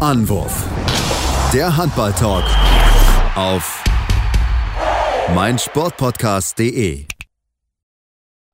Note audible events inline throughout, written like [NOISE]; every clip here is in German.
Anwurf. Der Handball-Talk auf meinsportpodcast.de.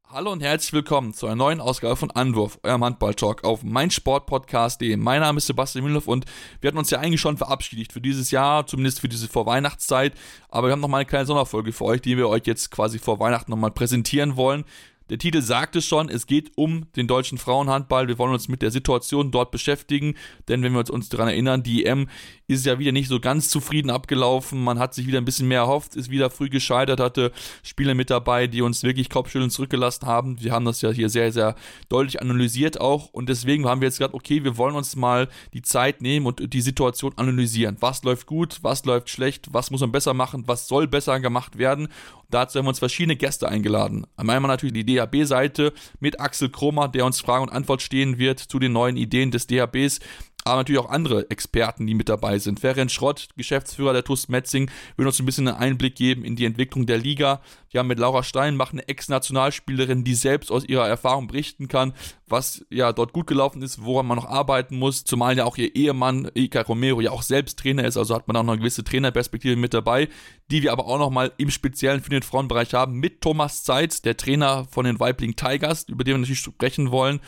Hallo und herzlich willkommen zu einer neuen Ausgabe von Anwurf, eurem Handball-Talk auf meinsportpodcast.de. Mein Name ist Sebastian Mühlhoff und wir hatten uns ja eigentlich schon verabschiedet für dieses Jahr, zumindest für diese Vorweihnachtszeit. Aber wir haben noch mal eine kleine Sonderfolge für euch, die wir euch jetzt quasi vor Weihnachten nochmal präsentieren wollen. Der Titel sagt es schon, es geht um den deutschen Frauenhandball. Wir wollen uns mit der Situation dort beschäftigen, denn wenn wir uns daran erinnern, die EM ist ja wieder nicht so ganz zufrieden abgelaufen. Man hat sich wieder ein bisschen mehr erhofft, ist wieder früh gescheitert, hatte Spieler mit dabei, die uns wirklich Kopfschütteln zurückgelassen haben. Wir haben das ja hier sehr, sehr deutlich analysiert auch und deswegen haben wir jetzt gesagt, okay, wir wollen uns mal die Zeit nehmen und die Situation analysieren. Was läuft gut, was läuft schlecht, was muss man besser machen, was soll besser gemacht werden. Dazu haben wir uns verschiedene Gäste eingeladen. Einmal natürlich die DHB-Seite mit Axel Kromer, der uns Frage und Antwort stehen wird zu den neuen Ideen des DHBs aber natürlich auch andere Experten, die mit dabei sind. Ferenc Schrott, Geschäftsführer der TUS Metzing, will uns ein bisschen einen Einblick geben in die Entwicklung der Liga. Wir haben mit Laura Steinbach eine Ex-Nationalspielerin, die selbst aus ihrer Erfahrung berichten kann, was ja dort gut gelaufen ist, woran man noch arbeiten muss. Zumal ja auch ihr Ehemann Ika Romero ja auch selbst Trainer ist, also hat man auch noch eine gewisse Trainerperspektive mit dabei, die wir aber auch nochmal im Speziellen für den Frauenbereich haben mit Thomas Zeitz, der Trainer von den Weibling Tigers, über den wir natürlich sprechen wollen.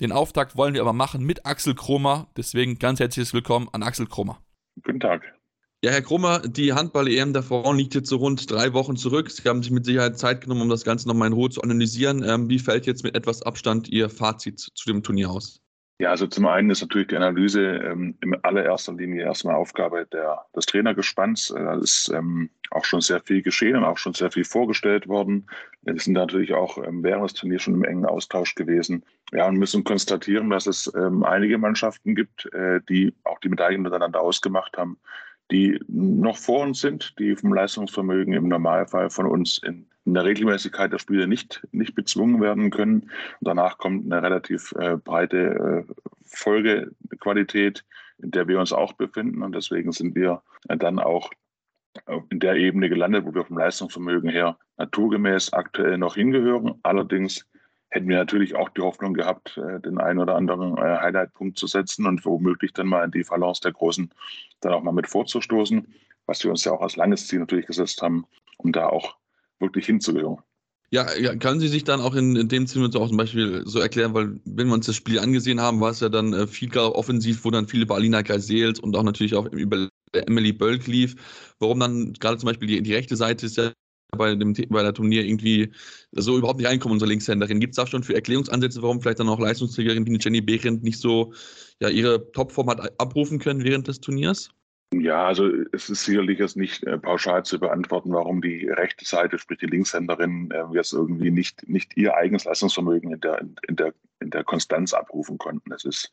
Den Auftakt wollen wir aber machen mit Axel Kromer. Deswegen ganz herzliches Willkommen an Axel Kromer. Guten Tag. Ja, Herr Krummer, die Handball-EM der Frauen liegt jetzt so rund drei Wochen zurück. Sie haben sich mit Sicherheit Zeit genommen, um das Ganze nochmal in Ruhe zu analysieren. Ähm, wie fällt jetzt mit etwas Abstand Ihr Fazit zu dem Turnier aus? Ja, also zum einen ist natürlich die Analyse ähm, in allererster Linie erstmal Aufgabe der, des Trainergespanns. Äh, da ist ähm, auch schon sehr viel geschehen und auch schon sehr viel vorgestellt worden. Wir sind natürlich auch ähm, während des Turniers schon im engen Austausch gewesen. Ja, und müssen konstatieren, dass es ähm, einige Mannschaften gibt, äh, die auch die Medaillen miteinander ausgemacht haben, die noch vor uns sind, die vom Leistungsvermögen im Normalfall von uns in, in der Regelmäßigkeit der Spiele nicht, nicht bezwungen werden können. Und danach kommt eine relativ äh, breite äh, Folgequalität, in der wir uns auch befinden. Und deswegen sind wir äh, dann auch in der Ebene gelandet, wo wir vom Leistungsvermögen her naturgemäß aktuell noch hingehören. Allerdings hätten wir natürlich auch die Hoffnung gehabt, äh, den einen oder anderen äh, Highlight-Punkt zu setzen und womöglich dann mal in die Balance der Großen dann auch mal mit vorzustoßen, was wir uns ja auch als langes Ziel natürlich gesetzt haben, um da auch wirklich hinzugehören. Ja, ja, können Sie sich dann auch in, in dem Sinne auch zum Beispiel so erklären, weil wenn wir uns das Spiel angesehen haben, war es ja dann äh, viel offensiv, wo dann viele über Alina Geisels und auch natürlich auch über Emily Bölk lief. Warum dann gerade zum Beispiel die, die rechte Seite ist ja bei, dem, bei der Turnier irgendwie so überhaupt nicht reinkommen, unsere Linkshänderin. Gibt es da schon für Erklärungsansätze, warum vielleicht dann auch Leistungsträgerin wie Jenny Behrendt nicht so ja, ihre Topform hat abrufen können während des Turniers? Ja, also es ist sicherlich jetzt nicht äh, pauschal zu beantworten, warum die rechte Seite, sprich die Linkshänderin, äh, jetzt irgendwie nicht, nicht ihr eigenes Leistungsvermögen in der, in, der, in der Konstanz abrufen konnten. Es ist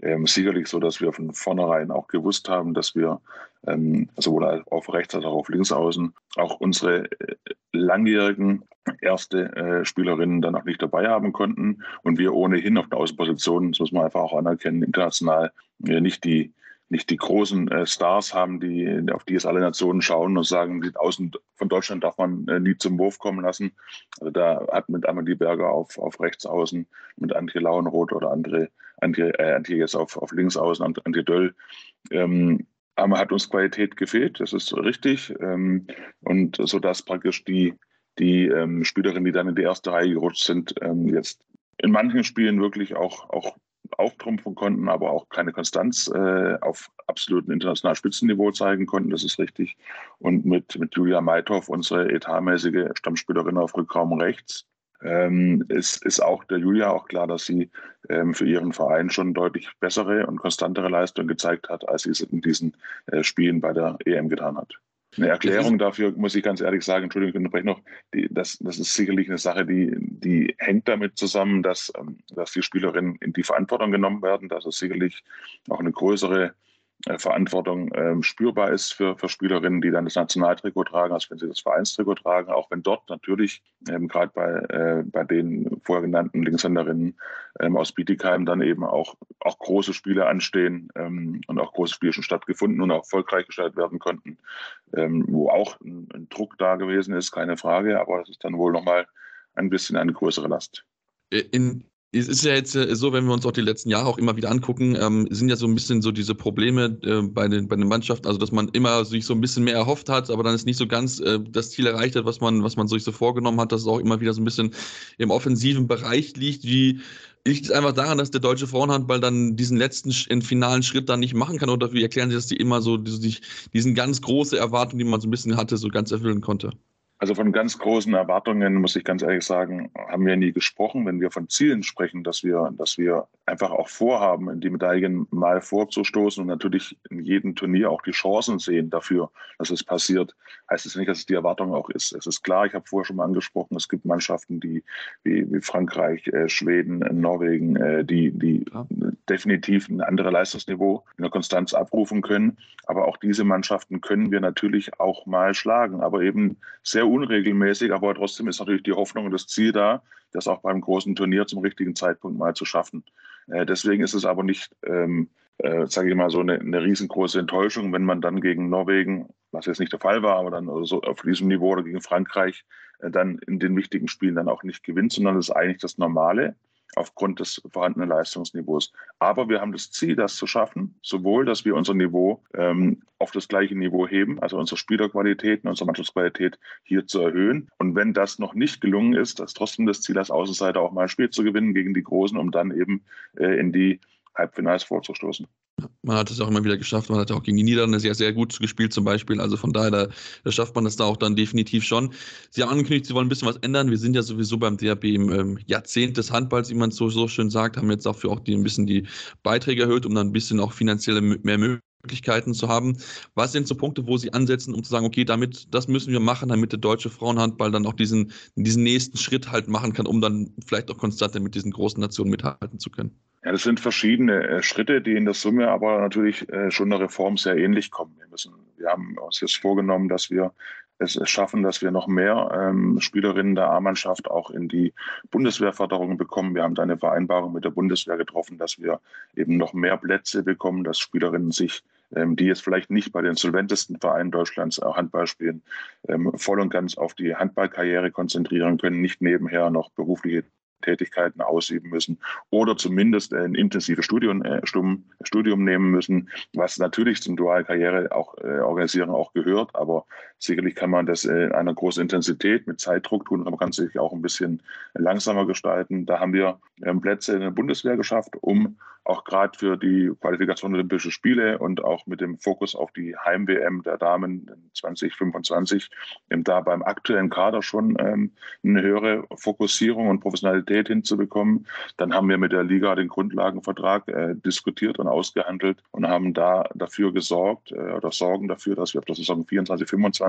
ähm, sicherlich so, dass wir von vornherein auch gewusst haben, dass wir ähm, sowohl auf rechts als auch auf links außen auch unsere äh, langjährigen erste äh, Spielerinnen dann auch nicht dabei haben konnten und wir ohnehin auf der Außenposition, das muss man einfach auch anerkennen, international äh, nicht die nicht die großen äh, Stars haben, die, auf die es alle Nationen schauen und sagen, die Außen von Deutschland darf man äh, nie zum Wurf kommen lassen. Also da hat mit Amelie Berger auf, auf rechts außen, mit Antje Lauenroth oder andere, Antje, äh, Antje jetzt auf, auf links außen, Antje Döll, ähm, aber hat uns Qualität gefehlt, das ist richtig. Ähm, und so dass praktisch die, die ähm, Spielerinnen, die dann in die erste Reihe gerutscht sind, ähm, jetzt in manchen Spielen wirklich auch, auch auftrumpfen konnten, aber auch keine Konstanz äh, auf absolutem internationalen Spitzenniveau zeigen konnten. Das ist richtig. Und mit, mit Julia Meithoff, unsere etatmäßige Stammspielerin auf Rückraum rechts, ähm, ist, ist auch der Julia auch klar, dass sie ähm, für ihren Verein schon deutlich bessere und konstantere Leistungen gezeigt hat, als sie es in diesen äh, Spielen bei der EM getan hat. Eine Erklärung dafür, muss ich ganz ehrlich sagen, Entschuldigung, ich unterbreche noch, die, das, das ist sicherlich eine Sache, die, die hängt damit zusammen, dass, ähm, dass die Spielerinnen in die Verantwortung genommen werden, dass es sicherlich auch eine größere Verantwortung ähm, spürbar ist für, für Spielerinnen, die dann das Nationaltrikot tragen, als wenn sie das Vereinstrikot tragen, auch wenn dort natürlich ähm, gerade bei, äh, bei den vorher genannten Linkshänderinnen ähm, aus Bietigheim dann eben auch, auch große Spiele anstehen ähm, und auch große Spiele schon stattgefunden und auch erfolgreich gestaltet werden konnten, ähm, wo auch ein, ein Druck da gewesen ist, keine Frage, aber das ist dann wohl nochmal ein bisschen eine größere Last. In es ist ja jetzt äh, so, wenn wir uns auch die letzten Jahre auch immer wieder angucken, ähm, sind ja so ein bisschen so diese Probleme äh, bei, den, bei den Mannschaften, also dass man immer sich so ein bisschen mehr erhofft hat, aber dann ist nicht so ganz äh, das Ziel erreicht hat, was man, was man sich so vorgenommen hat, dass es auch immer wieder so ein bisschen im offensiven Bereich liegt. Wie liegt es einfach daran, dass der deutsche Frauenhandball dann diesen letzten in finalen Schritt dann nicht machen kann? Oder wie erklären Sie, dass die immer so diese, diesen ganz große Erwartung, die man so ein bisschen hatte, so ganz erfüllen konnte? Also von ganz großen Erwartungen, muss ich ganz ehrlich sagen, haben wir nie gesprochen. Wenn wir von Zielen sprechen, dass wir, dass wir einfach auch vorhaben, in die Medaillen mal vorzustoßen und natürlich in jedem Turnier auch die Chancen sehen dafür, dass es passiert, heißt es nicht, dass es die Erwartung auch ist. Es ist klar, ich habe vorher schon mal angesprochen, es gibt Mannschaften, die wie, wie Frankreich, äh, Schweden, äh, Norwegen, äh, die, die ja. definitiv ein anderes Leistungsniveau in der Konstanz abrufen können. Aber auch diese Mannschaften können wir natürlich auch mal schlagen, aber eben sehr unregelmäßig, aber trotzdem ist natürlich die Hoffnung und das Ziel da, das auch beim großen Turnier zum richtigen Zeitpunkt mal zu schaffen. Äh, deswegen ist es aber nicht, ähm, äh, sage ich mal, so eine, eine, riesengroße Enttäuschung, wenn man dann gegen Norwegen, was jetzt nicht der Fall war, aber dann so auf diesem Niveau oder gegen Frankreich äh, dann in den wichtigen Spielen dann auch nicht gewinnt, sondern das ist eigentlich das Normale aufgrund des vorhandenen Leistungsniveaus. Aber wir haben das Ziel, das zu schaffen, sowohl, dass wir unser Niveau ähm, auf das gleiche Niveau heben, also unsere Spielerqualität und unsere Mannschaftsqualität hier zu erhöhen. Und wenn das noch nicht gelungen ist, dass trotzdem das Ziel als Außenseiter auch mal ein Spiel zu gewinnen gegen die Großen, um dann eben äh, in die Halbfinals vorzustoßen. Man hat es auch immer wieder geschafft. Man hat auch gegen die Niederlande sehr, sehr gut gespielt, zum Beispiel. Also von daher, da, da, schafft man das da auch dann definitiv schon. Sie haben angekündigt, Sie wollen ein bisschen was ändern. Wir sind ja sowieso beim DRB im ähm, Jahrzehnt des Handballs, wie man so, so schön sagt, haben jetzt dafür auch die, ein bisschen die Beiträge erhöht, um dann ein bisschen auch finanzielle mehr Möglichkeiten zu haben. Was sind so Punkte, wo Sie ansetzen, um zu sagen, okay, damit, das müssen wir machen, damit der deutsche Frauenhandball dann auch diesen, diesen nächsten Schritt halt machen kann, um dann vielleicht auch konstant mit diesen großen Nationen mithalten zu können? Ja, das sind verschiedene äh, Schritte, die in der Summe aber natürlich äh, schon der Reform sehr ähnlich kommen. Wir, müssen, wir haben uns jetzt vorgenommen, dass wir es schaffen, dass wir noch mehr ähm, Spielerinnen der A-Mannschaft auch in die Bundeswehrförderung bekommen. Wir haben da eine Vereinbarung mit der Bundeswehr getroffen, dass wir eben noch mehr Plätze bekommen, dass Spielerinnen sich ähm, die jetzt vielleicht nicht bei den solventesten Vereinen Deutschlands auch Handball spielen, ähm, voll und ganz auf die Handballkarriere konzentrieren können, nicht nebenher noch berufliche Tätigkeiten ausüben müssen oder zumindest ein intensives Studium, äh, Studium nehmen müssen, was natürlich zum Dualkarriere auch äh, organisieren auch gehört, aber sicherlich kann man das in einer großen Intensität mit Zeitdruck tun, aber man kann sich auch ein bisschen langsamer gestalten. Da haben wir ähm, Plätze in der Bundeswehr geschafft, um auch gerade für die Qualifikation der Olympischen Spiele und auch mit dem Fokus auf die Heim-WM der Damen 2025 ähm, da beim aktuellen Kader schon ähm, eine höhere Fokussierung und Professionalität hinzubekommen. Dann haben wir mit der Liga den Grundlagenvertrag äh, diskutiert und ausgehandelt und haben da dafür gesorgt äh, oder sorgen dafür, dass wir auf der Saison 24, 25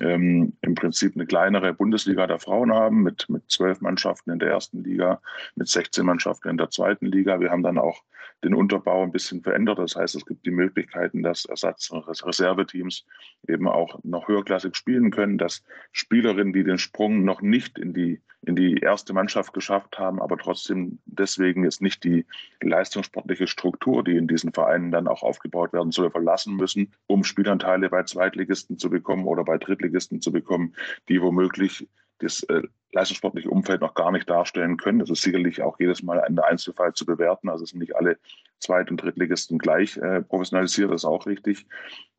ähm, im Prinzip eine kleinere Bundesliga der Frauen haben mit, mit zwölf Mannschaften in der ersten Liga, mit 16 Mannschaften in der zweiten Liga. Wir haben dann auch den Unterbau ein bisschen verändert. Das heißt, es gibt die Möglichkeiten, dass Ersatz- und Reserveteams eben auch noch höherklassig spielen können, dass Spielerinnen, die den Sprung noch nicht in die, in die erste Mannschaft geschafft haben, aber trotzdem deswegen jetzt nicht die leistungssportliche Struktur, die in diesen Vereinen dann auch aufgebaut werden soll, verlassen müssen, um Spielanteile bei Zweitligisten zu bekommen oder bei Drittligisten zu bekommen, die womöglich das äh, leistungssportliche Umfeld noch gar nicht darstellen können. Das ist sicherlich auch jedes Mal ein Einzelfall zu bewerten. Also sind nicht alle Zweit- und Drittligisten gleich äh, professionalisiert, das ist auch richtig.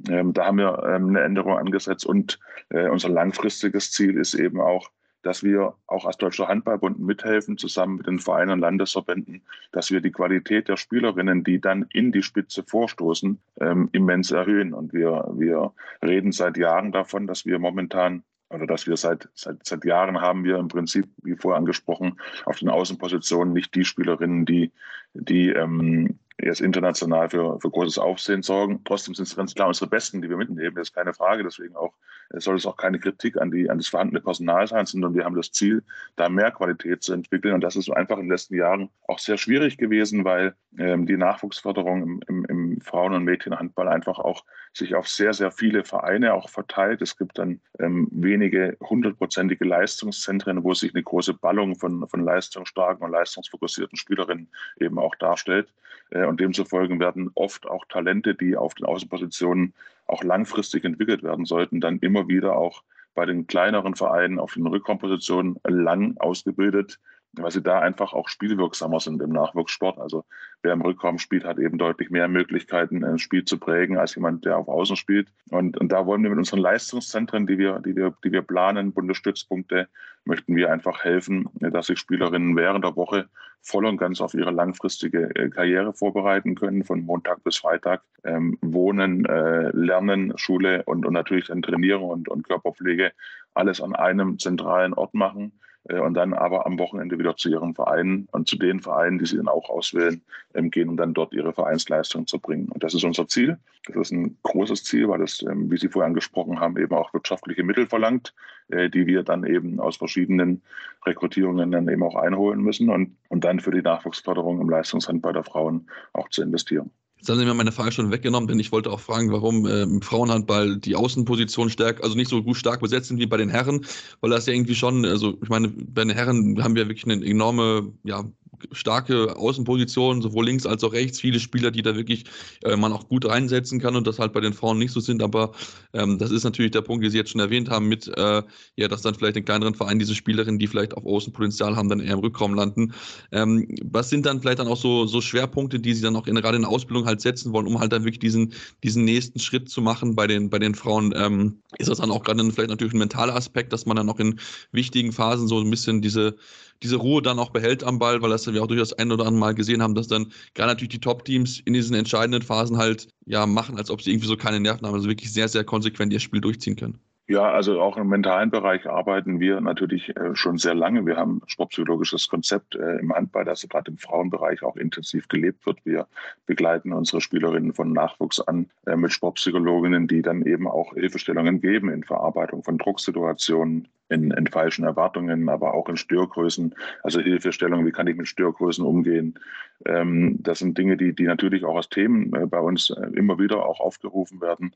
Ähm, da haben wir ähm, eine Änderung angesetzt und äh, unser langfristiges Ziel ist eben auch, dass wir auch als Deutscher Handballbund mithelfen, zusammen mit den Vereinen und Landesverbänden, dass wir die Qualität der Spielerinnen, die dann in die Spitze vorstoßen, ähm, immens erhöhen. Und wir, wir reden seit Jahren davon, dass wir momentan oder dass wir seit, seit, seit Jahren haben wir im Prinzip, wie vorher angesprochen, auf den Außenpositionen nicht die Spielerinnen, die, die ähm, jetzt international für, für großes Aufsehen sorgen. Trotzdem sind es ganz klar unsere Besten, die wir mitnehmen, das ist keine Frage. Deswegen auch soll es auch keine Kritik an, die, an das vorhandene Personal sein, sondern wir haben das Ziel, da mehr Qualität zu entwickeln. Und das ist einfach in den letzten Jahren auch sehr schwierig gewesen, weil ähm, die Nachwuchsförderung im, im, im Frauen- und Mädchenhandball einfach auch sich auf sehr, sehr viele Vereine auch verteilt. Es gibt dann ähm, wenige hundertprozentige Leistungszentren, wo sich eine große Ballung von, von leistungsstarken und leistungsfokussierten Spielerinnen eben auch darstellt. Äh, und demzufolge werden oft auch Talente, die auf den Außenpositionen auch langfristig entwickelt werden sollten, dann immer wieder auch bei den kleineren Vereinen auf den Rückraumpositionen lang ausgebildet weil sie da einfach auch spielwirksamer sind im Nachwuchssport. Also wer im Rückraum spielt, hat eben deutlich mehr Möglichkeiten, ein Spiel zu prägen, als jemand, der auf Außen spielt. Und, und da wollen wir mit unseren Leistungszentren, die wir, die wir, die wir planen, Bundesstützpunkte, möchten wir einfach helfen, dass sich Spielerinnen während der Woche voll und ganz auf ihre langfristige äh, Karriere vorbereiten können, von Montag bis Freitag. Ähm, wohnen, äh, Lernen, Schule und, und natürlich dann Trainieren und, und Körperpflege alles an einem zentralen Ort machen äh, und dann aber am Wochenende wieder zu ihren Vereinen und zu den Vereinen, die sie dann auch auswählen, ähm, gehen, um dann dort ihre Vereinsleistung zu bringen. Und das ist unser Ziel. Das ist ein großes Ziel, weil es, ähm, wie Sie vorher angesprochen haben, eben auch wirtschaftliche Mittel verlangt, äh, die wir dann eben aus verschiedenen Rekrutierungen dann eben auch einholen müssen und, und dann für die Nachwuchsförderung im Leistungshandball der Frauen auch zu investieren. Jetzt haben Sie mir meine Frage schon weggenommen, denn ich wollte auch fragen, warum äh, im Frauenhandball die Außenposition stärker, also nicht so gut stark besetzt sind wie bei den Herren, weil das ja irgendwie schon, also ich meine, bei den Herren haben wir wirklich eine enorme ja, starke Außenpositionen, sowohl links als auch rechts, viele Spieler, die da wirklich äh, man auch gut reinsetzen kann und das halt bei den Frauen nicht so sind. Aber ähm, das ist natürlich der Punkt, den Sie jetzt schon erwähnt haben, mit äh, ja, dass dann vielleicht in kleineren Vereinen diese Spielerinnen, die vielleicht auf Außenpotenzial haben, dann eher im Rückraum landen. Ähm, was sind dann vielleicht dann auch so, so Schwerpunkte, die Sie dann auch in, gerade in der Ausbildung halt setzen wollen, um halt dann wirklich diesen, diesen nächsten Schritt zu machen bei den, bei den Frauen? Ähm, ist das dann auch gerade vielleicht natürlich ein mentaler Aspekt, dass man dann auch in wichtigen Phasen so ein bisschen diese diese Ruhe dann auch behält am Ball, weil das wir auch durchaus ein oder andere Mal gesehen haben, dass dann gerade natürlich die Top-Teams in diesen entscheidenden Phasen halt ja machen, als ob sie irgendwie so keine Nerven haben, also wirklich sehr, sehr konsequent ihr Spiel durchziehen können. Ja, also auch im mentalen Bereich arbeiten wir natürlich äh, schon sehr lange. Wir haben ein sportpsychologisches Konzept äh, im Handball, das gerade im Frauenbereich auch intensiv gelebt wird. Wir begleiten unsere Spielerinnen von Nachwuchs an äh, mit Sportpsychologinnen, die dann eben auch Hilfestellungen geben in Verarbeitung von Drucksituationen, in, in falschen Erwartungen, aber auch in Störgrößen, also Hilfestellungen, wie kann ich mit Störgrößen umgehen. Ähm, das sind Dinge, die, die natürlich auch als Themen bei uns immer wieder auch aufgerufen werden.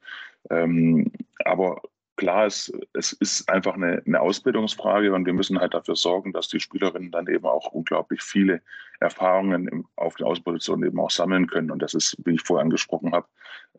Ähm, aber klar ist, es ist einfach eine, eine, Ausbildungsfrage und wir müssen halt dafür sorgen, dass die Spielerinnen dann eben auch unglaublich viele Erfahrungen im, auf der Ausposition eben auch sammeln können. Und das ist, wie ich vorher angesprochen habe,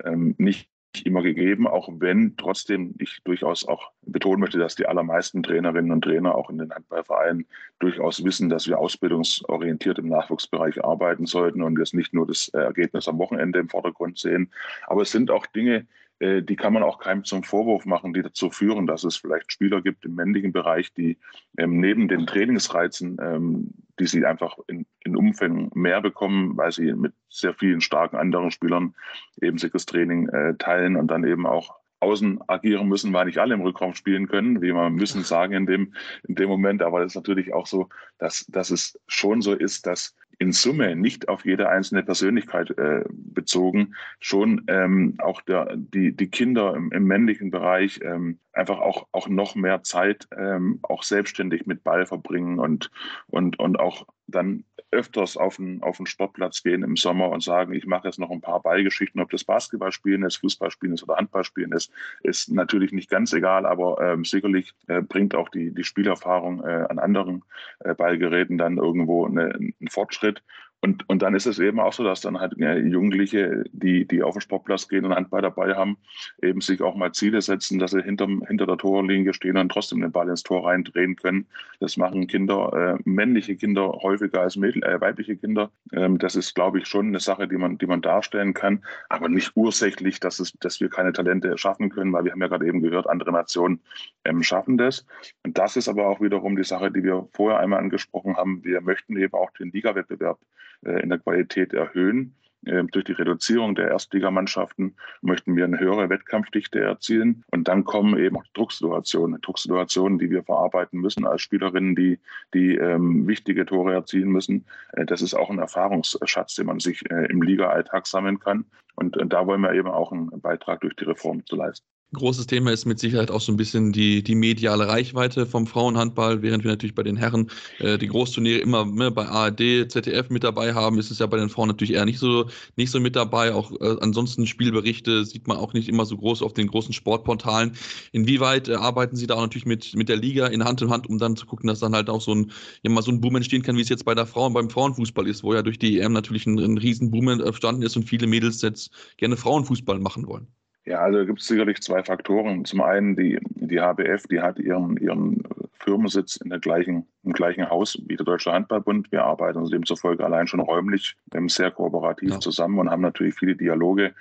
ähm, nicht immer gegeben, auch wenn trotzdem ich durchaus auch betonen möchte, dass die allermeisten Trainerinnen und Trainer auch in den Handballvereinen durchaus wissen, dass wir ausbildungsorientiert im Nachwuchsbereich arbeiten sollten und jetzt nicht nur das Ergebnis am Wochenende im Vordergrund sehen. Aber es sind auch Dinge, äh, die kann man auch keinem zum Vorwurf machen, die dazu führen, dass es vielleicht Spieler gibt im männlichen Bereich, die ähm, neben den Trainingsreizen, ähm, die sie einfach in, in Umfängen mehr bekommen, weil sie mit sehr vielen starken anderen Spielern eben sich das Training äh, teilen und dann eben auch außen agieren müssen, weil nicht alle im Rückraum spielen können, wie man müssen sagen in dem, in dem Moment. Aber es ist natürlich auch so, dass, dass es schon so ist, dass in Summe nicht auf jede einzelne Persönlichkeit äh, bezogen, schon ähm, auch der, die, die Kinder im, im männlichen Bereich ähm, einfach auch, auch noch mehr Zeit ähm, auch selbstständig mit Ball verbringen und, und, und auch dann öfters auf den, auf den Sportplatz gehen im Sommer und sagen, ich mache jetzt noch ein paar Ballgeschichten, ob das Basketballspielen ist, Fußballspielen ist oder Handballspielen ist, ist natürlich nicht ganz egal, aber ähm, sicherlich äh, bringt auch die, die Spielerfahrung äh, an anderen äh, Ballgeräten dann irgendwo eine, einen Fortschritt. Und, und dann ist es eben auch so, dass dann halt ja, Jugendliche, die, die auf den Sportplatz gehen und Handball dabei haben, eben sich auch mal Ziele setzen, dass sie hinterm, hinter der Torlinie stehen und trotzdem den Ball ins Tor reindrehen können. Das machen Kinder, äh, männliche Kinder häufiger als Mädel, äh, weibliche Kinder. Ähm, das ist, glaube ich, schon eine Sache, die man, die man darstellen kann, aber nicht ursächlich, dass, es, dass wir keine Talente schaffen können, weil wir haben ja gerade eben gehört, andere Nationen ähm, schaffen das. Und das ist aber auch wiederum die Sache, die wir vorher einmal angesprochen haben. Wir möchten eben auch den Ligawettbewerb in der Qualität erhöhen. Ähm, durch die Reduzierung der Erstligamannschaften möchten wir eine höhere Wettkampfdichte erzielen. Und dann kommen eben auch Drucksituationen, Drucksituationen, die wir verarbeiten müssen als Spielerinnen, die, die ähm, wichtige Tore erzielen müssen. Äh, das ist auch ein Erfahrungsschatz, den man sich äh, im Liga-Alltag sammeln kann. Und äh, da wollen wir eben auch einen Beitrag durch die Reform zu leisten. Großes Thema ist mit Sicherheit auch so ein bisschen die, die mediale Reichweite vom Frauenhandball, während wir natürlich bei den Herren äh, die Großturniere immer ne, bei ARD, ZDF mit dabei haben, ist es ja bei den Frauen natürlich eher nicht so, nicht so mit dabei. Auch äh, ansonsten Spielberichte sieht man auch nicht immer so groß auf den großen Sportportalen. Inwieweit äh, arbeiten Sie da auch natürlich mit, mit der Liga in Hand in Hand, um dann zu gucken, dass dann halt auch so ein, ja, mal so ein Boom entstehen kann, wie es jetzt bei der Frauen beim Frauenfußball ist, wo ja durch die EM natürlich ein, ein riesen Boom entstanden ist und viele Mädels jetzt gerne Frauenfußball machen wollen? Ja, also gibt es sicherlich zwei Faktoren. Zum einen die, die HBF, die hat ihren, ihren Firmensitz in der gleichen, im gleichen Haus wie der Deutsche Handballbund. Wir arbeiten also demzufolge allein schon räumlich ähm, sehr kooperativ ja. zusammen und haben natürlich viele Dialoge,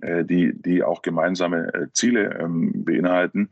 äh, die, die auch gemeinsame äh, Ziele ähm, beinhalten.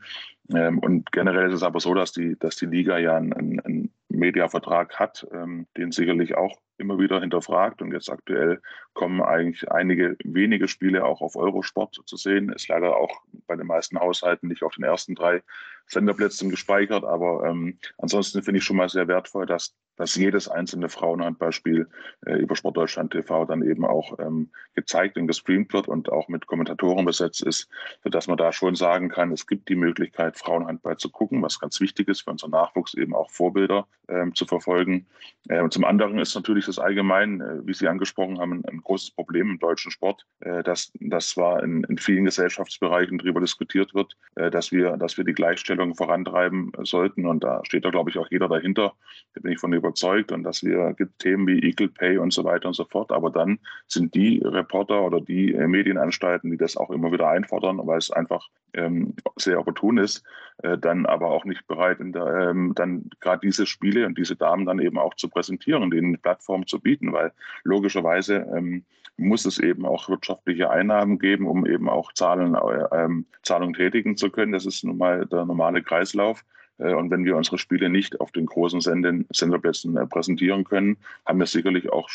Ähm, und generell ist es aber so, dass die, dass die Liga ja einen, einen Mediavertrag hat, ähm, den sicherlich auch immer wieder hinterfragt. Und jetzt aktuell kommen eigentlich einige wenige Spiele auch auf Eurosport zu sehen. Ist leider auch bei den meisten Haushalten nicht auf den ersten drei Senderplätzen gespeichert. Aber ähm, ansonsten finde ich schon mal sehr wertvoll, dass, dass jedes einzelne Frauenhandballspiel äh, über Sportdeutschland TV dann eben auch ähm, gezeigt und gestreamt wird und auch mit Kommentatoren besetzt ist, sodass man da schon sagen kann, es gibt die Möglichkeit, Frauenhandball zu gucken, was ganz wichtig ist für unseren Nachwuchs eben auch Vorbilder ähm, zu verfolgen. Äh, und zum anderen ist natürlich das allgemein, äh, wie Sie angesprochen haben, ein, ein, großes Problem im deutschen Sport, äh, dass das zwar in, in, vielen Gesellschaftsbereichen darüber diskutiert wird, äh, dass wir, dass wir die Gleichstellung vorantreiben sollten. Und da steht da, glaube ich, auch jeder dahinter. Da bin ich von überzeugt. Und dass wir gibt Themen wie Equal Pay und so weiter und so fort. Aber dann sind die Reporter oder die äh, Medienanstalten, die das auch immer wieder einfordern, weil es einfach ähm, sehr opportun ist, äh, dann aber auch nicht bereit, der, ähm, dann gerade diese Spiele und diese Damen dann eben auch zu präsentieren, denen Plattform zu bieten, weil logischerweise ähm, muss es eben auch wirtschaftliche Einnahmen geben, um eben auch Zahlen, äh, ähm, Zahlungen tätigen zu können. Das ist nun mal der normale Kreislauf. Äh, und wenn wir unsere Spiele nicht auf den großen Senderplätzen äh, präsentieren können, haben wir sicherlich auch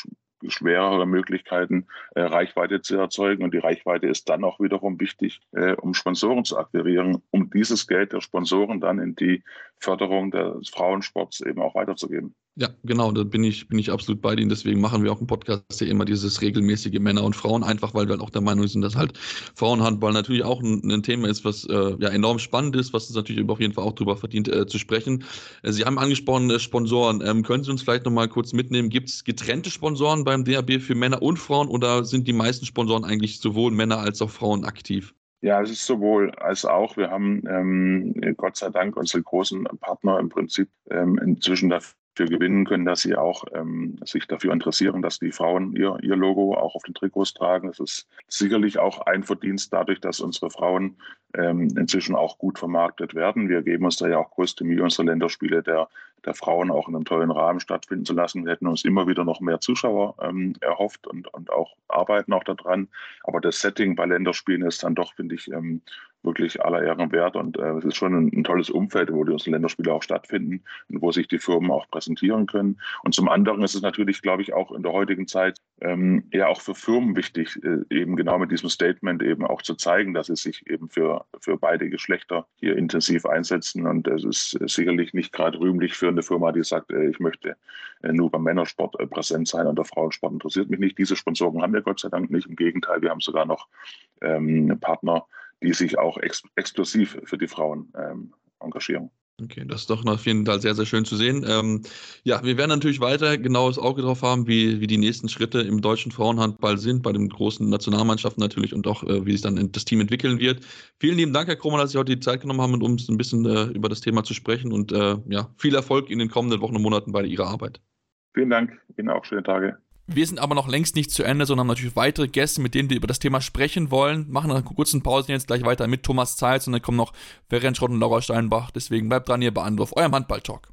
schwerere Möglichkeiten, äh, Reichweite zu erzeugen. Und die Reichweite ist dann auch wiederum wichtig, um Sponsoren zu akquirieren, um dieses Geld der Sponsoren dann in die Förderung des Frauensports eben auch weiterzugeben. Ja, genau, da bin ich, bin ich absolut bei Ihnen. Deswegen machen wir auch im Podcast ja immer dieses regelmäßige Männer und Frauen, einfach weil wir halt auch der Meinung sind, dass halt Frauenhandball natürlich auch ein, ein Thema ist, was äh, ja enorm spannend ist, was uns natürlich auf jeden Fall auch darüber verdient äh, zu sprechen. Äh, Sie haben angesprochen, äh, Sponsoren. Ähm, können Sie uns vielleicht nochmal kurz mitnehmen? Gibt es getrennte Sponsoren beim DAB für Männer und Frauen oder sind die meisten Sponsoren eigentlich sowohl Männer als auch Frauen aktiv? Ja, es ist sowohl als auch. Wir haben ähm, Gott sei Dank unsere großen Partner im Prinzip ähm, inzwischen dafür für gewinnen können, dass sie auch ähm, sich dafür interessieren, dass die Frauen ihr, ihr Logo auch auf den Trikots tragen. Das ist sicherlich auch ein Verdienst dadurch, dass unsere Frauen ähm, inzwischen auch gut vermarktet werden. Wir geben uns da ja auch größte Mühe, unsere Länderspiele der, der Frauen auch in einem tollen Rahmen stattfinden zu lassen. Wir hätten uns immer wieder noch mehr Zuschauer ähm, erhofft und, und auch arbeiten auch daran. Aber das Setting bei Länderspielen ist dann doch, finde ich, ähm, wirklich aller Ehren wert. Und äh, es ist schon ein, ein, tolles Umfeld, wo die unsere Länderspiele auch stattfinden und wo sich die Firmen auch präsentieren können. Und zum anderen ist es natürlich, glaube ich, auch in der heutigen Zeit ähm, ja auch für Firmen wichtig, äh, eben genau mit diesem Statement eben auch zu zeigen, dass sie sich eben für, für beide Geschlechter hier intensiv einsetzen. Und es ist sicherlich nicht gerade rühmlich für eine Firma, die sagt, äh, ich möchte äh, nur beim Männersport äh, präsent sein und der Frauensport interessiert mich nicht. Diese Sponsoren haben wir Gott sei Dank nicht. Im Gegenteil, wir haben sogar noch ähm, Partner, die sich auch ex exklusiv für die Frauen ähm, engagieren. Okay, das ist doch auf jeden Fall sehr, sehr schön zu sehen. Ähm, ja, wir werden natürlich weiter genaues Auge drauf haben, wie, wie die nächsten Schritte im deutschen Frauenhandball sind, bei den großen Nationalmannschaften natürlich und auch, äh, wie sich dann das Team entwickeln wird. Vielen lieben Dank, Herr Kromer, dass Sie heute die Zeit genommen haben, um uns ein bisschen äh, über das Thema zu sprechen und äh, ja, viel Erfolg in den kommenden Wochen und Monaten bei Ihrer Arbeit. Vielen Dank, Ihnen auch schöne Tage. Wir sind aber noch längst nicht zu Ende, sondern haben natürlich weitere Gäste, mit denen wir über das Thema sprechen wollen. Machen eine kurze Pause jetzt gleich weiter mit Thomas Zeitz und dann kommen noch Ferenc Schrott und Laura Steinbach. Deswegen bleibt dran hier bei Anwurf, eurem Handball-Talk.